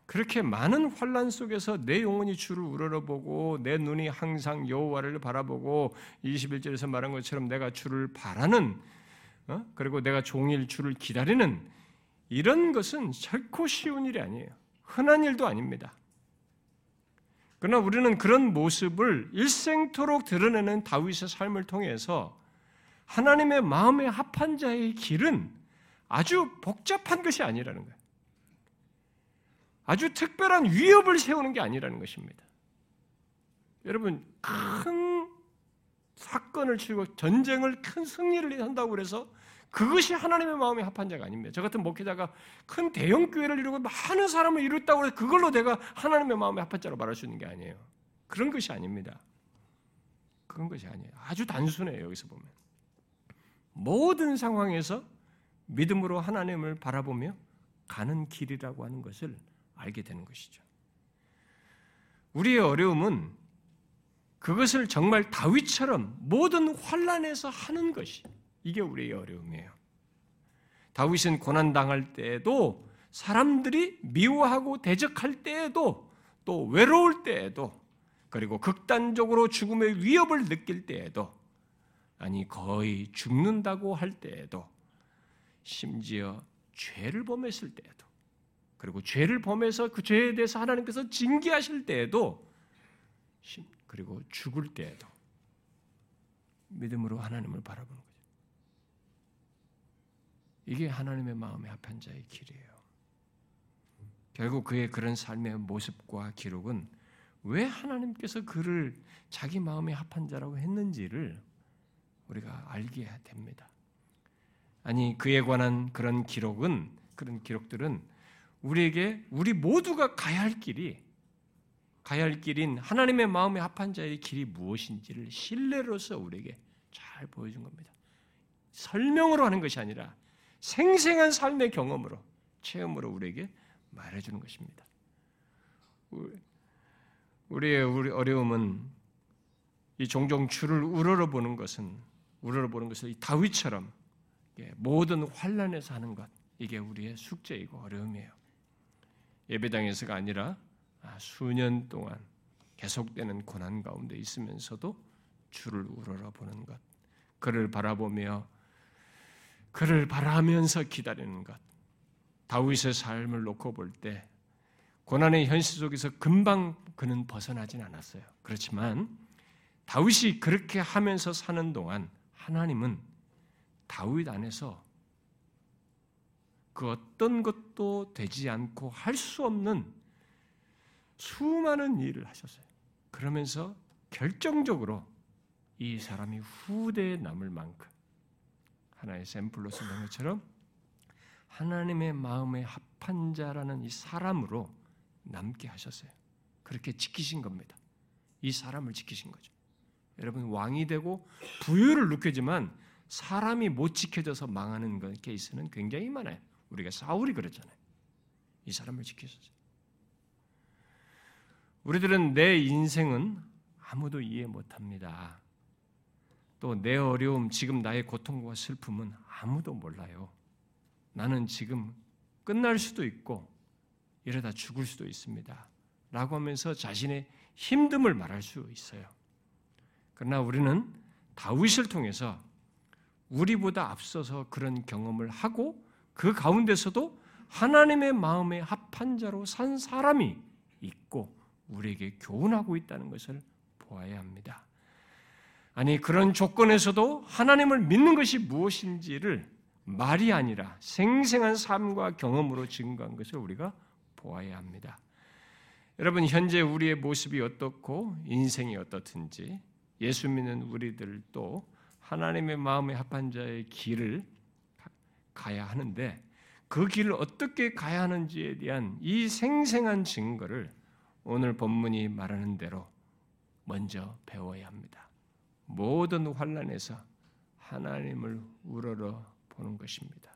A: 그렇게 많은 환란 속에서 내 영혼이 주를 우러러보고 내 눈이 항상 여호와를 바라보고 21절에서 말한 것처럼 내가 주를 바라는 어? 그리고 내가 종일 주를 기다리는 이런 것은 결코 쉬운 일이 아니에요. 흔한 일도 아닙니다. 그러나 우리는 그런 모습을 일생토록 드러내는 다윗의 삶을 통해서 하나님의 마음에 합한 자의 길은 아주 복잡한 것이 아니라는 거예요. 아주 특별한 위협을 세우는 게 아니라는 것입니다. 여러분, 큰 사건을 치고 전쟁을 큰 승리를 한다고 그래서 그것이 하나님의 마음에 합한 자가 아닙니다. 저 같은 목회자가 큰 대형 교회를 이루고 많은 사람을 이뤘다고 해서 그걸로 내가 하나님의 마음에 합한 자로 말할 수 있는 게 아니에요. 그런 것이 아닙니다. 그런 것이 아니에요. 아주 단순해요, 여기서 보면. 모든 상황에서 믿음으로 하나님을 바라보며 가는 길이라고 하는 것을 알게 되는 것이죠. 우리의 어려움은 그것을 정말 다윗처럼 모든 환란에서 하는 것이 이게 우리의 어려움이에요. 다윗은 고난 당할 때에도 사람들이 미워하고 대적할 때에도 또 외로울 때에도 그리고 극단적으로 죽음의 위협을 느낄 때에도 아니 거의 죽는다고 할 때에도 심지어 죄를 범했을 때에도 그리고 죄를 범해서 그 죄에 대해서 하나님께서 징계하실 때에도 그리고 죽을 때에도 믿음으로 하나님을 바라보는 거죠. 이게 하나님의 마음에 합한 자의 길이에요. 결국 그의 그런 삶의 모습과 기록은 왜 하나님께서 그를 자기 마음에 합한 자라고 했는지를 우리가 알게 됩니다. 아니 그에 관한 그런 기록은 그런 기록들은 우리에게 우리 모두가 가야 할 길이 가야 할 길인 하나님의 마음에 합한 자의 길이 무엇인지를 신뢰로서 우리에게 잘 보여준 겁니다. 설명으로 하는 것이 아니라 생생한 삶의 경험으로 체험으로 우리에게 말해주는 것입니다. 우리의 우리 어려움은 이 종종 주를 우러러 보는 것은 우러러 보는 이 다윗처럼 모든 환란에서 하는 것 이게 우리의 숙제이고 어려움이에요. 예배당에서가 아니라 아, 수년 동안 계속되는 고난 가운데 있으면서도 주를 우러러 보는 것, 그를 바라보며 그를 바라면서 기다리는 것. 다윗의 삶을 놓고 볼 때 고난의 현실 속에서 금방 그는 벗어나진 않았어요. 그렇지만 다윗이 그렇게 하면서 사는 동안 하나님은 다윗 안에서 그 어떤 것도 되지 않고 할 수 없는 수많은 일을 하셨어요. 그러면서 결정적으로 이 사람이 후대에 남을 만큼 하나의 샘플로 쓰는 것처럼 하나님의 마음에 합한 자라는 이 사람으로 남게 하셨어요. 그렇게 지키신 겁니다. 이 사람을 지키신 거죠. 여러분 왕이 되고 부유를 느끼지만 사람이 못 지켜져서 망하는 케이스는 굉장히 많아요. 우리가 사울이 그랬잖아요. 이 사람을 지키셨어요. 우리들은 내 인생은 아무도 이해 못합니다. 또 내 어려움, 지금 나의 고통과 슬픔은 아무도 몰라요. 나는 지금 끝날 수도 있고 이러다 죽을 수도 있습니다. 라고 하면서 자신의 힘듦을 말할 수 있어요. 그러나 우리는 다윗을 통해서 우리보다 앞서서 그런 경험을 하고 그 가운데서도 하나님의 마음에 합한 자로 산 사람이 있고 우리에게 교훈하고 있다는 것을 보아야 합니다. 아니 그런 조건에서도 하나님을 믿는 것이 무엇인지를 말이 아니라 생생한 삶과 경험으로 증거한 것을 우리가 보아야 합니다. 여러분 현재 우리의 모습이 어떻고 인생이 어떻든지 예수 믿는 우리들도 하나님의 마음에 합한 자의 길을 가야 하는데 그 길을 어떻게 가야 하는지에 대한 이 생생한 증거를 오늘 본문이 말하는 대로 먼저 배워야 합니다. 모든 환란에서 하나님을 우러러 보는 것입니다.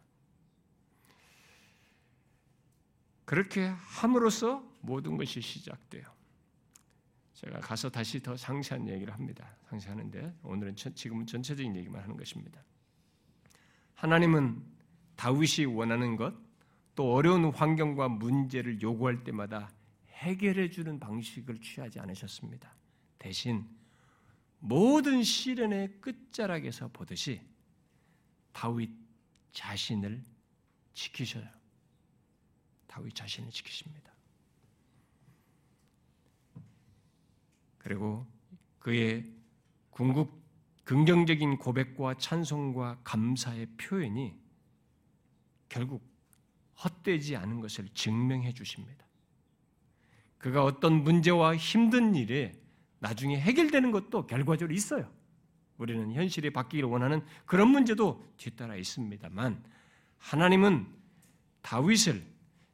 A: 그렇게 함으로써 모든 것이 시작돼요. 제가 가서 다시 더 상세한 얘기를 합니다. 상세하는데 오늘은 지금은 전체적인 얘기만 하는 것입니다. 하나님은 다윗이 원하는 것, 또 어려운 환경과 문제를 요구할 때마다 해결해 주는 방식을 취하지 않으셨습니다. 대신 모든 시련의 끝자락에서 보듯이 다윗 자신을 지키셔요. 다윗 자신을 지키십니다. 그리고 그의 궁극 긍정적인 고백과 찬송과 감사의 표현이 결국 헛되지 않은 것을 증명해 주십니다. 그가 어떤 문제와 힘든 일에 나중에 해결되는 것도 결과적으로 있어요. 우리는 현실이 바뀌기를 원하는 그런 문제도 뒤따라 있습니다만 하나님은 다윗을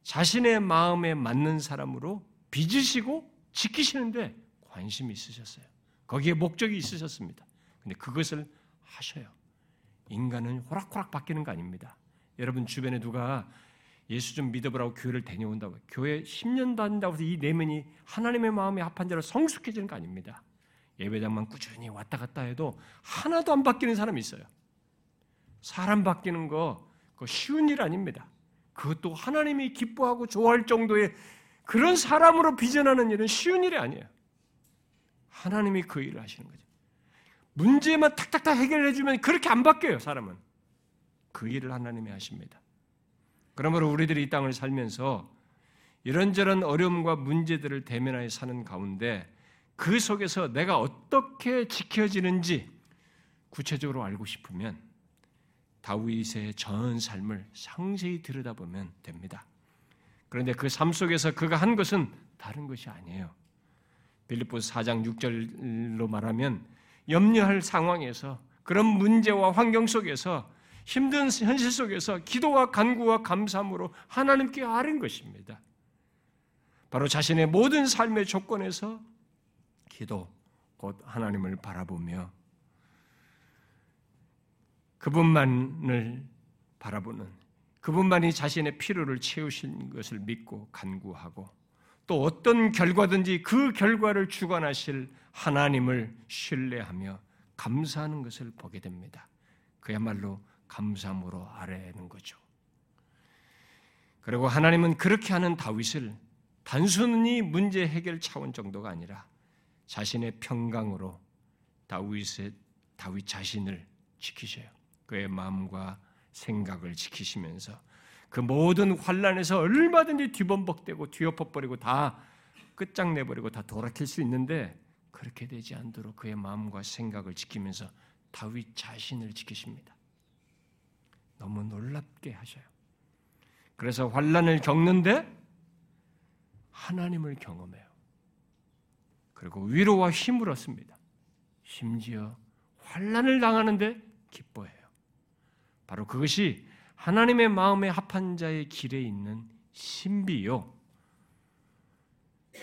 A: 자신의 마음에 맞는 사람으로 빚으시고 지키시는데 관심이 있으셨어요. 거기에 목적이 있으셨습니다. 근데 그것을 하셔요. 인간은 호락호락 바뀌는 거 아닙니다. 여러분 주변에 누가 예수 좀 믿어보라고 교회를 다녀온다고 교회 10년 다닌다고 해서 이 내면이 하나님의 마음에 합한 자로 성숙해지는 거 아닙니다. 예배장만 꾸준히 왔다 갔다 해도 하나도 안 바뀌는 사람이 있어요. 사람 바뀌는 거 그거 쉬운 일 아닙니다. 그것도 하나님이 기뻐하고 좋아할 정도의 그런 사람으로 비전하는 일은 쉬운 일이 아니에요. 하나님이 그 일을 하시는 거죠. 문제만 탁탁탁 해결해 주면 그렇게 안 바뀌어요, 사람은. 그 일을 하나님이 하십니다. 그러므로 우리들이 이 땅을 살면서 이런저런 어려움과 문제들을 대면하여 사는 가운데 그 속에서 내가 어떻게 지켜지는지 구체적으로 알고 싶으면 다윗의 전 삶을 상세히 들여다보면 됩니다. 그런데 그 삶 속에서 그가 한 것은 다른 것이 아니에요. 빌립보 4장 6절로 말하면 염려할 상황에서 그런 문제와 환경 속에서 힘든 현실 속에서 기도와 간구와 감사함으로 하나님께 아는 것입니다. 바로 자신의 모든 삶의 조건에서 기도, 곧 하나님을 바라보며 그분만을 바라보는 그분만이 자신의 필요를 채우신 것을 믿고 간구하고 또 어떤 결과든지 그 결과를 주관하실 하나님을 신뢰하며 감사하는 것을 보게 됩니다. 그야말로 감사함으로 아뢰는 거죠. 그리고 하나님은 그렇게 하는 다윗을 단순히 문제 해결 차원 정도가 아니라 자신의 평강으로 다윗의 다윗 자신을 지키셔요. 그의 마음과 생각을 지키시면서 그 모든 환란에서 얼마든지 뒤범벅되고 뒤엎어버리고 다 끝장내버리고 다 돌아킬 수 있는데 그렇게 되지 않도록 그의 마음과 생각을 지키면서 다윗 자신을 지키십니다. 너무 놀랍게 하셔요. 그래서 환란을 겪는데 하나님을 경험해요. 그리고 위로와 힘을 얻습니다. 심지어 환란을 당하는데 기뻐해요. 바로 그것이 하나님의 마음에 합한 자의 길에 있는 신비요.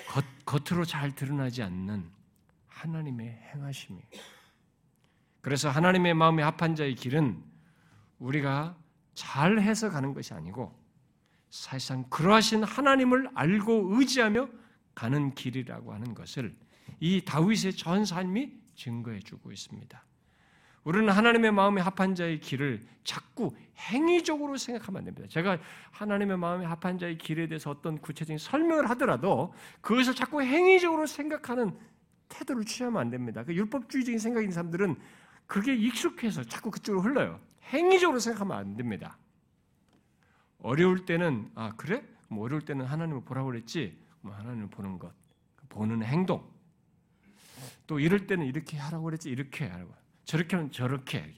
A: 겉, 겉으로 잘 드러나지 않는 하나님의 행하심이에요. 그래서 하나님의 마음에 합한 자의 길은 우리가 잘 해석하는 것이 아니고 사실상 그러하신 하나님을 알고 의지하며 가는 길이라고 하는 것을 이 다윗의 전 삶이 증거해 주고 있습니다. 우리는 하나님의 마음에 합한 자의 길을 자꾸 행위적으로 생각하면 안 됩니다. 제가 하나님의 마음에 합한 자의 길에 대해서 어떤 구체적인 설명을 하더라도 그것을 자꾸 행위적으로 생각하는 태도를 취하면 안 됩니다. 그 율법주의적인 생각인 사람들은 그게 익숙해서 자꾸 그쪽으로 흘러요. 행위적으로 생각하면 안 됩니다. 어려울 때는 아 그래? 뭐 어려울 때는 하나님을 보라고 그랬지. 뭐 하나님을 보는 것, 보는 행동. 또 이럴 때는 이렇게 하라고 그랬지. 이렇게 하라고. 저렇게 하면 저렇게.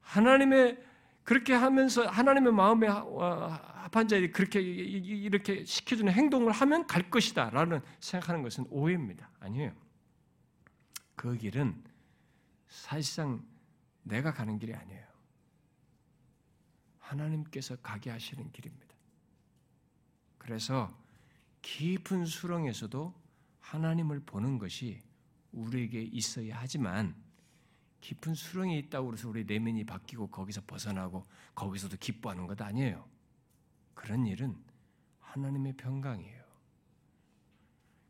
A: 하나님의 그렇게 하면서 하나님의 마음에 합한 자들이 그렇게 이렇게 시켜주는 행동을 하면 갈 것이다라는 생각하는 것은 오해입니다. 아니에요. 그 길은 사실상 내가 가는 길이 아니에요. 하나님께서 가게 하시는 길입니다. 그래서 깊은 수렁에서도 하나님을 보는 것이 우리에게 있어야 하지만 깊은 수렁에 있다고 해서 우리 내면이 바뀌고 거기서 벗어나고 거기서도 기뻐하는 것 아니에요. 그런 일은 하나님의 평강이에요.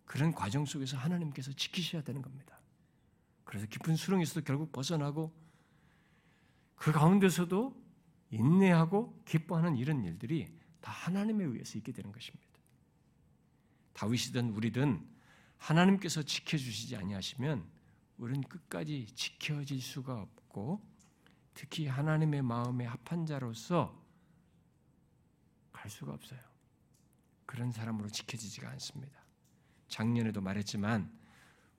A: 그런 과정 속에서 하나님께서 지키셔야 되는 겁니다. 그래서 깊은 수렁에서도 결국 벗어나고 그 가운데서도 인내하고 기뻐하는 이런 일들이 다 하나님에 의해서 있게 되는 것입니다. 다윗이든 우리든 하나님께서 지켜주시지 아니하시면 우리는 끝까지 지켜질 수가 없고 특히 하나님의 마음에 합한 자로서 갈 수가 없어요. 그런 사람으로 지켜지지가 않습니다. 작년에도 말했지만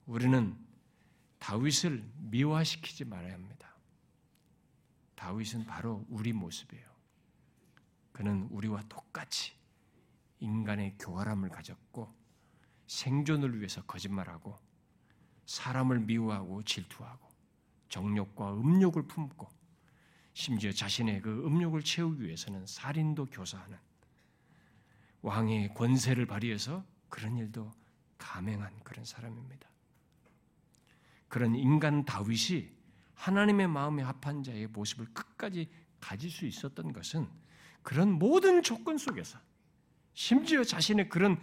A: 우리는 다윗을 미화시키지 말아야 합니다. 다윗은 바로 우리 모습이에요. 그는 우리와 똑같이 인간의 교활함을 가졌고 생존을 위해서 거짓말하고 사람을 미워하고 질투하고 정욕과 음욕을 품고 심지어 자신의 그 음욕을 채우기 위해서는 살인도 교사하는 왕의 권세를 발휘해서 그런 일도 감행한 그런 사람입니다. 그런 인간 다윗이 하나님의 마음에 합한 자의 모습을 끝까지 가질 수 있었던 것은 그런 모든 조건 속에서 심지어 자신의 그런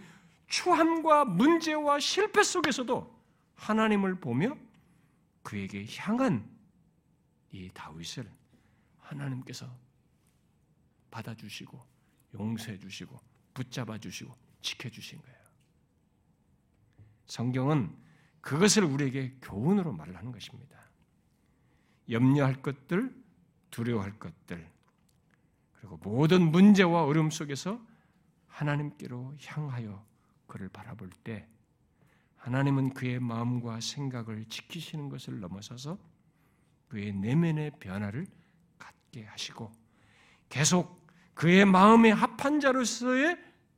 A: 추함과 문제와 실패 속에서도 하나님을 보며 그에게 향한 이 다윗을 하나님께서 받아주시고 용서해 주시고 붙잡아 주시고 지켜 주신 거예요. 성경은 그것을 우리에게 교훈으로 말하는 것입니다. 염려할 것들, 두려워할 것들, 그리고 모든 문제와 어려움 속에서 하나님께로 향하여 그를 바라볼 때 하나님은 그의 마음과 생각을 지키시는 것을 넘어서서 그의 내면의 변화를 갖게 하시고 계속 그의 마음에 합한 자로서의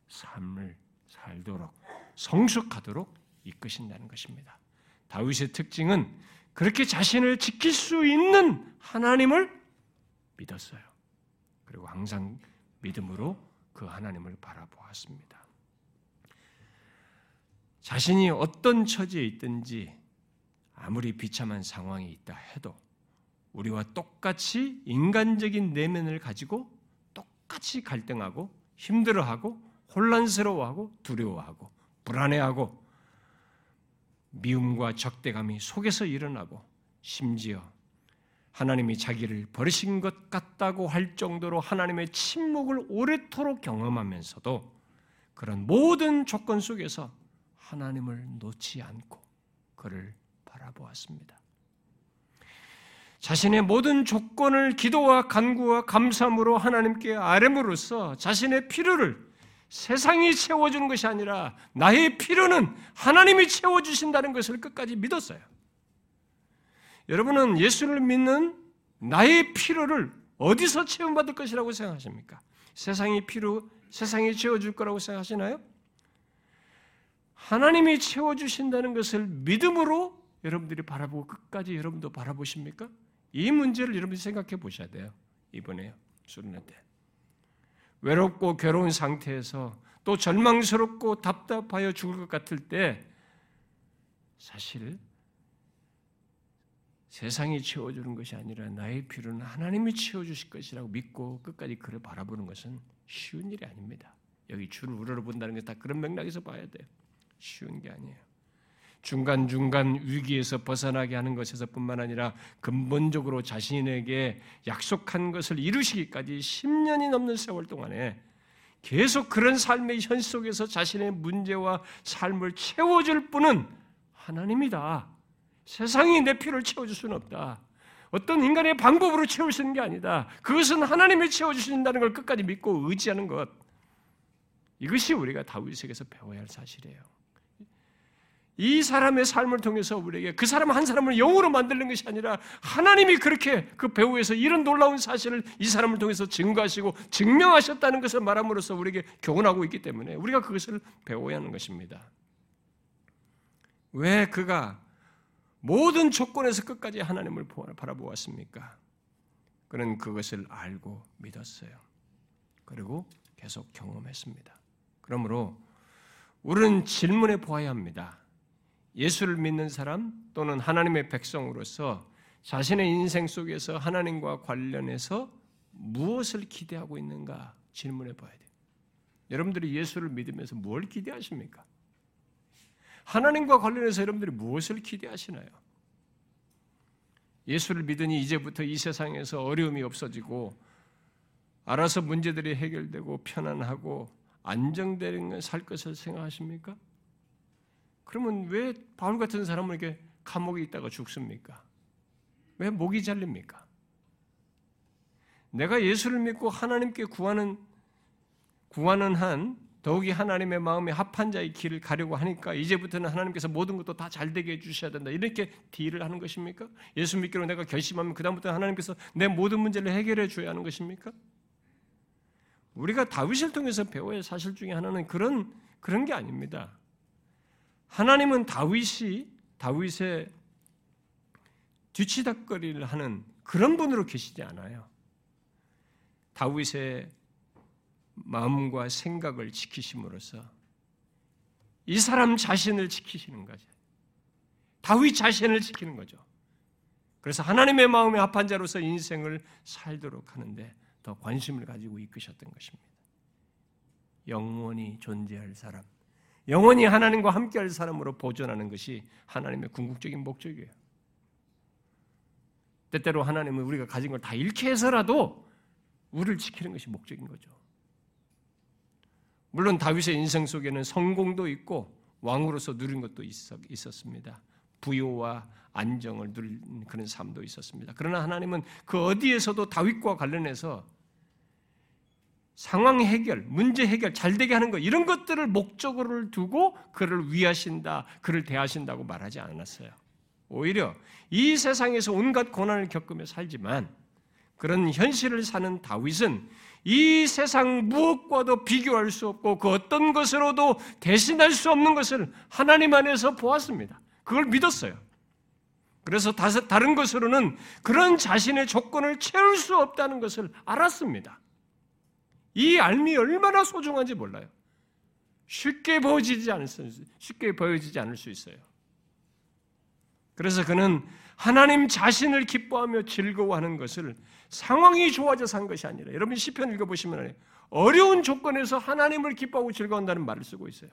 A: 삶을 살도록 성숙하도록 이끄신다는 것입니다. 다윗의 특징은 그렇게 자신을 지킬 수 있는 하나님을 믿었어요. 그리고 항상 믿음으로 그 하나님을 바라보았습니다. 자신이 어떤 처지에 있든지 아무리 비참한 상황이 있다 해도 우리와 똑같이 인간적인 내면을 가지고 똑같이 갈등하고 힘들어하고 혼란스러워하고 두려워하고 불안해하고 미움과 적대감이 속에서 일어나고 심지어 하나님이 자기를 버리신 것 같다고 할 정도로 하나님의 침묵을 오래도록 경험하면서도 그런 모든 조건 속에서 하나님을 놓지 않고 그를 바라보았습니다. 자신의 모든 조건을 기도와 간구와 감사함으로 하나님께 아뢰므로써 자신의 필요를 세상이 채워주는 것이 아니라 나의 필요는 하나님이 채워주신다는 것을 끝까지 믿었어요. 여러분은 예수를 믿는 나의 필요를 어디서 채움받을 것이라고 생각하십니까? 세상이 필요, 세상이 채워줄 거라고 생각하시나요? 하나님이 채워주신다는 것을 믿음으로 여러분들이 바라보고 끝까지 여러분도 바라보십니까? 이 문제를 여러분이 생각해 보셔야 돼요. 이번에요. 수련회 때. 외롭고 괴로운 상태에서 또 절망스럽고 답답하여 죽을 것 같을 때 사실 세상이 채워주는 것이 아니라 나의 필요는 하나님이 채워주실 것이라고 믿고 끝까지 그를 바라보는 것은 쉬운 일이 아닙니다. 여기 줄을 우러러 본다는 게 다 그런 맥락에서 봐야 돼요. 쉬운 게 아니에요. 중간중간 위기에서 벗어나게 하는 것에서뿐만 아니라 근본적으로 자신에게 약속한 것을 이루시기까지 10년이 넘는 세월 동안에 계속 그런 삶의 현 속에서 자신의 문제와 삶을 채워줄 분은 하나님이다. 세상이 내 필요를 채워줄 수는 없다. 어떤 인간의 방법으로 있는 게 아니다. 그것은 하나님이 채워주신다는 걸 끝까지 믿고 의지하는 것. 이것이 우리가 다윗에게서 배워야 할 사실이에요. 이 사람의 삶을 통해서 우리에게 그 사람 한 사람을 영으로 만드는 것이 아니라 하나님이 그렇게 그 배후에서 이런 놀라운 사실을 이 사람을 통해서 증거하시고 증명하셨다는 것을 말함으로써 우리에게 교훈하고 있기 때문에 우리가 그것을 배워야 하는 것입니다. 왜 그가 모든 조건에서 끝까지 하나님을 바라보았습니까? 그는 그것을 알고 믿었어요. 그리고 계속 경험했습니다. 그러므로 우리는 질문해 보아야 합니다. 예수를 믿는 사람 또는 하나님의 백성으로서 자신의 인생 속에서 하나님과 관련해서 무엇을 기대하고 있는가 질문해 봐야 돼요. 여러분들이 예수를 믿으면서 뭘 기대하십니까? 하나님과 관련해서 여러분들이 무엇을 기대하시나요? 예수를 믿으니 이제부터 이 세상에서 어려움이 없어지고 알아서 문제들이 해결되고 편안하고 안정되는 살 것을 생각하십니까? 그러면 왜 바울 같은 사람은 이렇게 감옥에 있다가 죽습니까? 왜 목이 잘립니까? 내가 예수를 믿고 하나님께 구하는 구하는 한 더욱이 하나님의 마음에 합한 자의 길을 가려고 하니까 이제부터는 하나님께서 모든 것도 다 잘 되게 해 주셔야 된다. 이렇게 딜을 하는 것입니까? 예수 믿기로 내가 결심하면 그다음부터 하나님께서 내 모든 문제를 해결해 줘야 하는 것입니까? 우리가 다윗을 통해서 배워야 할 사실 중에 하나는 그런 그런 게 아닙니다. 하나님은 다윗이 다윗의 뒤치다거리를 하는 그런 분으로 계시지 않아요. 다윗의 마음과 생각을 지키심으로써 이 사람 자신을 지키시는 거죠. 다윗 자신을 지키는 거죠. 그래서 하나님의 마음에 합한 자로서 인생을 살도록 하는데 더 관심을 가지고 이끄셨던 것입니다. 영원히 존재할 사람, 영원히 하나님과 함께할 사람으로 보존하는 것이 하나님의 궁극적인 목적이에요. 때때로 하나님은 우리가 가진 걸 다 잃게 해서라도 우리를 지키는 것이 목적인 거죠. 물론 다윗의 인생 속에는 성공도 있고 왕으로서 누린 것도 있었습니다. 부요와 안정을 누린 그런 삶도 있었습니다. 그러나 하나님은 그 어디에서도 다윗과 관련해서 상황 해결, 문제 해결, 잘 되게 하는 것, 이런 것들을 목적으로 두고 그를 위하신다, 그를 대하신다고 말하지 않았어요. 오히려 이 세상에서 온갖 고난을 겪으며 살지만 그런 현실을 사는 다윗은 이 세상 무엇과도 비교할 수 없고 그 어떤 것으로도 대신할 수 없는 것을 하나님 안에서 보았습니다. 그걸 믿었어요. 그래서 다른 것으로는 그런 자신의 조건을 채울 수 없다는 것을 알았습니다. 이 알미 얼마나 소중한지 몰라요. 쉽게 보여지지 않을 수, 쉽게 보여지지 않을 수 있어요. 그래서 그는 하나님 자신을 기뻐하며 즐거워하는 것을 상황이 좋아져서 한 것이 아니라 여러분 시편 읽어보시면 어려운 조건에서 하나님을 기뻐하고 즐거워한다는 말을 쓰고 있어요.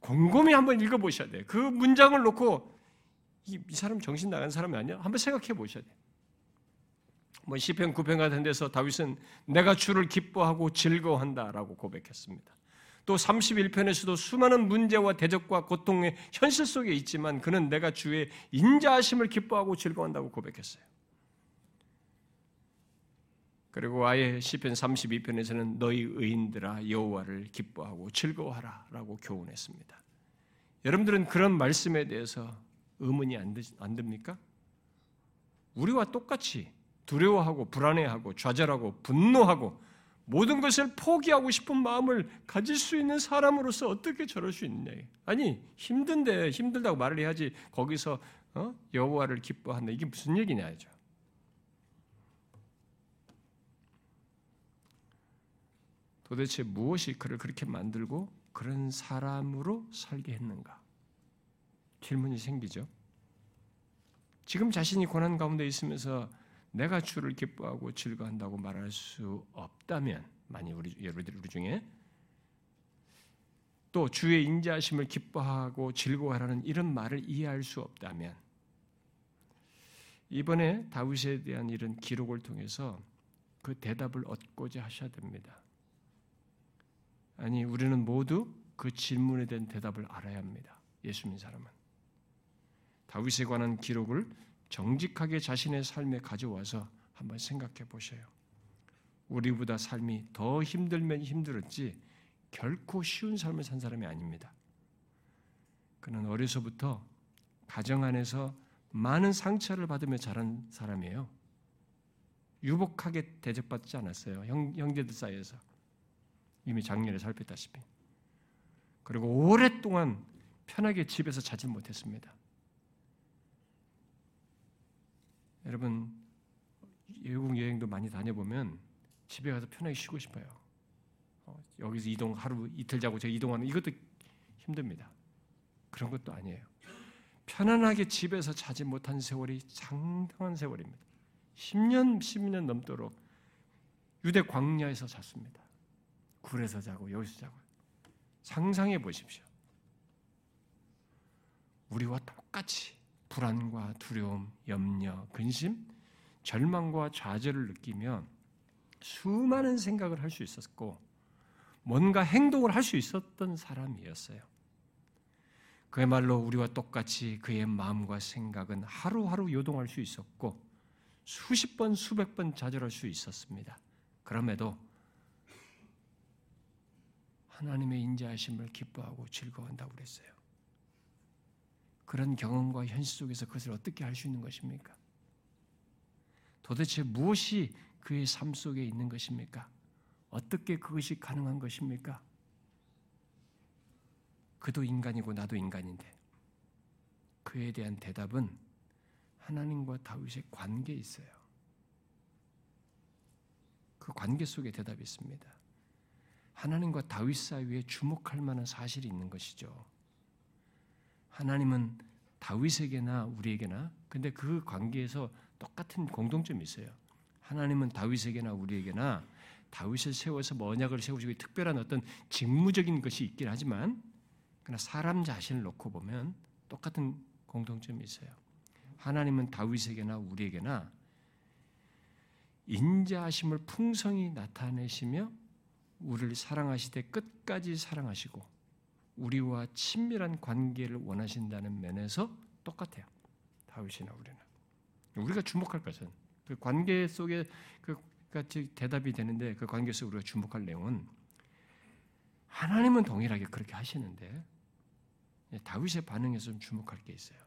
A: 곰곰이 한번 읽어보셔야 돼요. 그 문장을 놓고 이, 이 사람 정신 나간 사람이 아니야? 한번 생각해 보셔야 돼요. 뭐 시편 9편 같은 데서 다윗은 내가 주를 기뻐하고 즐거워한다라고 고백했습니다. 또 31편에서도 수많은 문제와 대적과 고통의 현실 속에 있지만 그는 내가 주의 인자하심을 기뻐하고 즐거워한다고 고백했어요. 그리고 아예 시편 32편에서는 너희 의인들아 여호와를 기뻐하고 즐거워하라라고 교훈했습니다. 여러분들은 그런 말씀에 대해서 의문이 안, 듭니까? 우리와 똑같이 두려워하고 불안해하고 좌절하고 분노하고 모든 것을 포기하고 싶은 마음을 가질 수 있는 사람으로서 어떻게 저럴 수 있느냐? 아니 힘든데 힘들다고 말을 해야지 거기서 어? 여호와를 기뻐한다 이게 무슨 얘기냐 죠. 도대체 무엇이 그를 그렇게 만들고 그런 사람으로 살게 했는가? 질문이 생기죠. 지금 자신이 고난 가운데 있으면서 내가 주를 기뻐하고 즐거한다고 말할 수 없다면 만약 우리 여러분들 우리 중에 또 주의 인자하심을 기뻐하고 즐거워하라는 이런 말을 이해할 수 없다면 이번에 다윗에 대한 이런 기록을 통해서 그 대답을 얻고자 하셔야 됩니다. 아니 우리는 모두 그 질문에 대한 대답을 알아야 합니다. 예수 님 사람은 다윗에 관한 기록을 정직하게 자신의 삶에 가져와서 한번 생각해 보셔요. 우리보다 삶이 더 힘들면 힘들었지 결코 쉬운 삶을 산 사람이 아닙니다. 그는 어려서부터 가정 안에서 많은 상처를 받으며 자란 사람이에요. 유복하게 대접받지 않았어요. 형, 형제들 사이에서. 이미 작년에 살폈다시피. 그리고 오랫동안 편하게 집에서 자지 못했습니다. 여러분 외국 여행도 많이 다녀보면 집에 가서 편하게 쉬고 싶어요. 어, 여기서 이동 하루 이틀 자고 제가 이동하는 이것도 힘듭니다. 그런 것도 아니에요. 편안하게 집에서 자지 못한 세월이 상당한 세월입니다. 10년, 12년 넘도록 유대 광야에서 잤습니다. 굴에서 자고 여기서 자고 상상해 보십시오. 우리와 똑같이 불안과 두려움, 염려, 근심, 절망과 좌절을 느끼며 수많은 생각을 할 수 있었고 뭔가 행동을 할 수 있었던 사람이었어요. 그야말로 우리와 똑같이 그의 마음과 생각은 하루하루 요동할 수 있었고 수십 번, 수백 번 좌절할 수 있었습니다. 그럼에도 하나님의 인자하심을 기뻐하고 즐거워한다고 그랬어요. 그런 경험과 현실 속에서 그것을 어떻게 할 수 있는 것입니까? 도대체 무엇이 그의 삶 속에 있는 것입니까? 어떻게 그것이 가능한 것입니까? 그도 인간이고 나도 인간인데 그에 대한 대답은 하나님과 다윗의 관계에 있어요. 그 관계 속에 대답이 있습니다. 하나님과 다윗 사이에 주목할 만한 사실이 있는 것이죠. 하나님은 다윗에게나 우리에게나 근데 그 관계에서 똑같은 공동점이 있어요. 하나님은 다윗에게나 우리에게나 다윗을 세워서 언약을 세우시고 특별한 어떤 직무적인 것이 있긴 하지만 그러나 사람 자신을 놓고 보면 똑같은 공동점이 있어요. 하나님은 다윗에게나 우리에게나 인자하심을 풍성히 나타내시며 우리를 사랑하시되 끝까지 사랑하시고 우리와 친밀한 관계를 원하신다는 면에서 똑같아요. 다윗이나 우리는. 우리가 주목할 것은 그 관계 속에 그 같이 대답이 되는데 그 관계 속에 우리가 주목할 내용은 하나님은 동일하게 그렇게 하시는데 다윗의 반응에서 좀 주목할 게 있어요.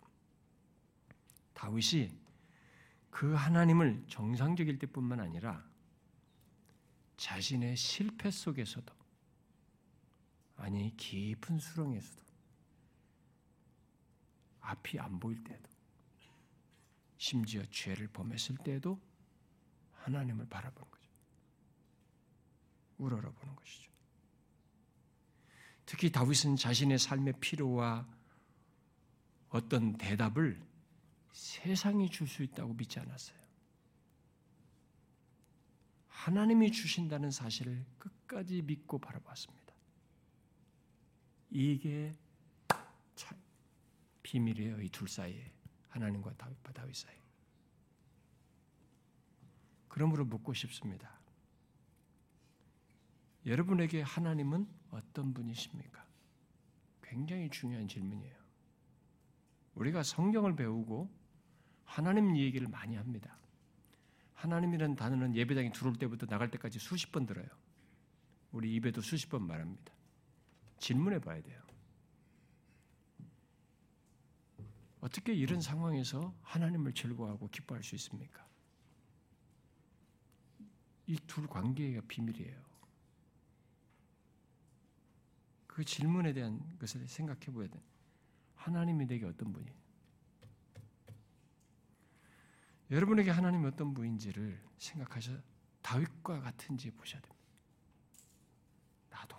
A: 다윗이 그 하나님을 정상적일 때뿐만 아니라 자신의 실패 속에서도 아니 깊은 수렁에서도 앞이 안 보일 때도 심지어 죄를 범했을 때에도 하나님을 바라보는 거죠. 우러러보는 것이죠. 특히 다윗은 자신의 삶의 필요와 어떤 대답을 세상이 줄 수 있다고 믿지 않았어요. 하나님이 주신다는 사실을 끝까지 믿고 바라봤습니다. 이게 비밀이에요. 이 둘 사이에 하나님과 다윗과 다윗 사이. 그러므로 묻고 싶습니다. 여러분에게 하나님은 어떤 분이십니까? 굉장히 중요한 질문이에요. 우리가 성경을 배우고 하나님 얘기를 많이 합니다. 하나님이라는 단어는 예배당에 들어올 때부터 나갈 때까지 수십 번 들어요. 우리 입에도 수십 번 말합니다. 질문해 봐야 돼요. 어떻게 이런 상황에서 하나님을 즐거워하고 기뻐할 수 있습니까? 이 둘 관계가 비밀이에요. 그 질문에 대한 것을 생각해 봐야 돼. 하나님이 내게 어떤 분이? 여러분에게 하나님이 어떤 분인지를 생각하셔 다윗과 같은지 보셔야 됩니다. 나도,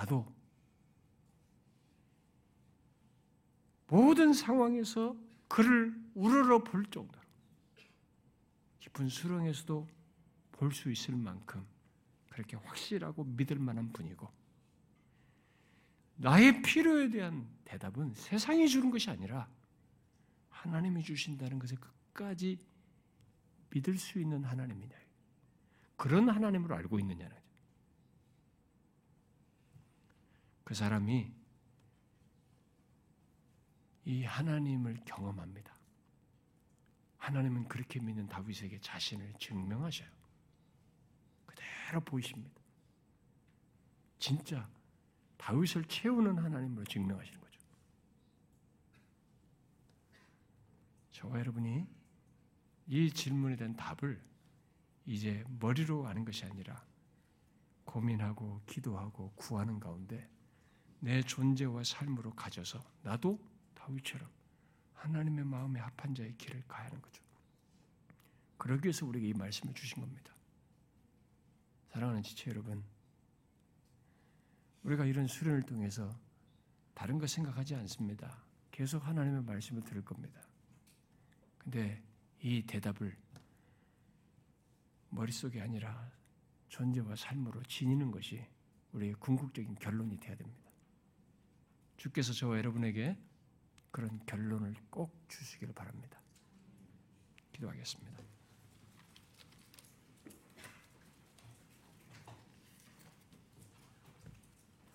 A: 나도 모든 상황에서 그를 우러러 볼 정도로 깊은 수렁에서도 볼 수 있을 만큼 그렇게 확실하고 믿을 만한 분이고 나의 필요에 대한 대답은 세상이 주는 것이 아니라 하나님이 주신다는 것을 끝까지 믿을 수 있는 하나님이냐. 그런 하나님으로 알고 있느냐는 그 사람이 이 하나님을 경험합니다. 하나님은 그렇게 믿는 다윗에게 자신을 증명하셔요. 그대로 보이십니다. 진짜 다윗을 채우는 하나님으로 증명하시는 거죠. 저와 여러분이 이 질문에 대한 답을 이제 머리로 아는 것이 아니라 고민하고 기도하고 구하는 가운데 내 존재와 삶으로 가져서 나도 다윗처럼 하나님의 마음에 합한 자의 길을 가야 하는 거죠. 그러기 위해서 우리에게 이 말씀을 주신 겁니다. 사랑하는 지체 여러분, 우리가 이런 수련을 통해서 다른 거 생각하지 않습니다. 계속 하나님의 말씀을 들을 겁니다. 근데 이 대답을 머릿속이 아니라 존재와 삶으로 지니는 것이 우리의 궁극적인 결론이 되어야 됩니다. 주께서 저와 여러분에게 그런 결론을 꼭 주시기를 바랍니다. 기도하겠습니다.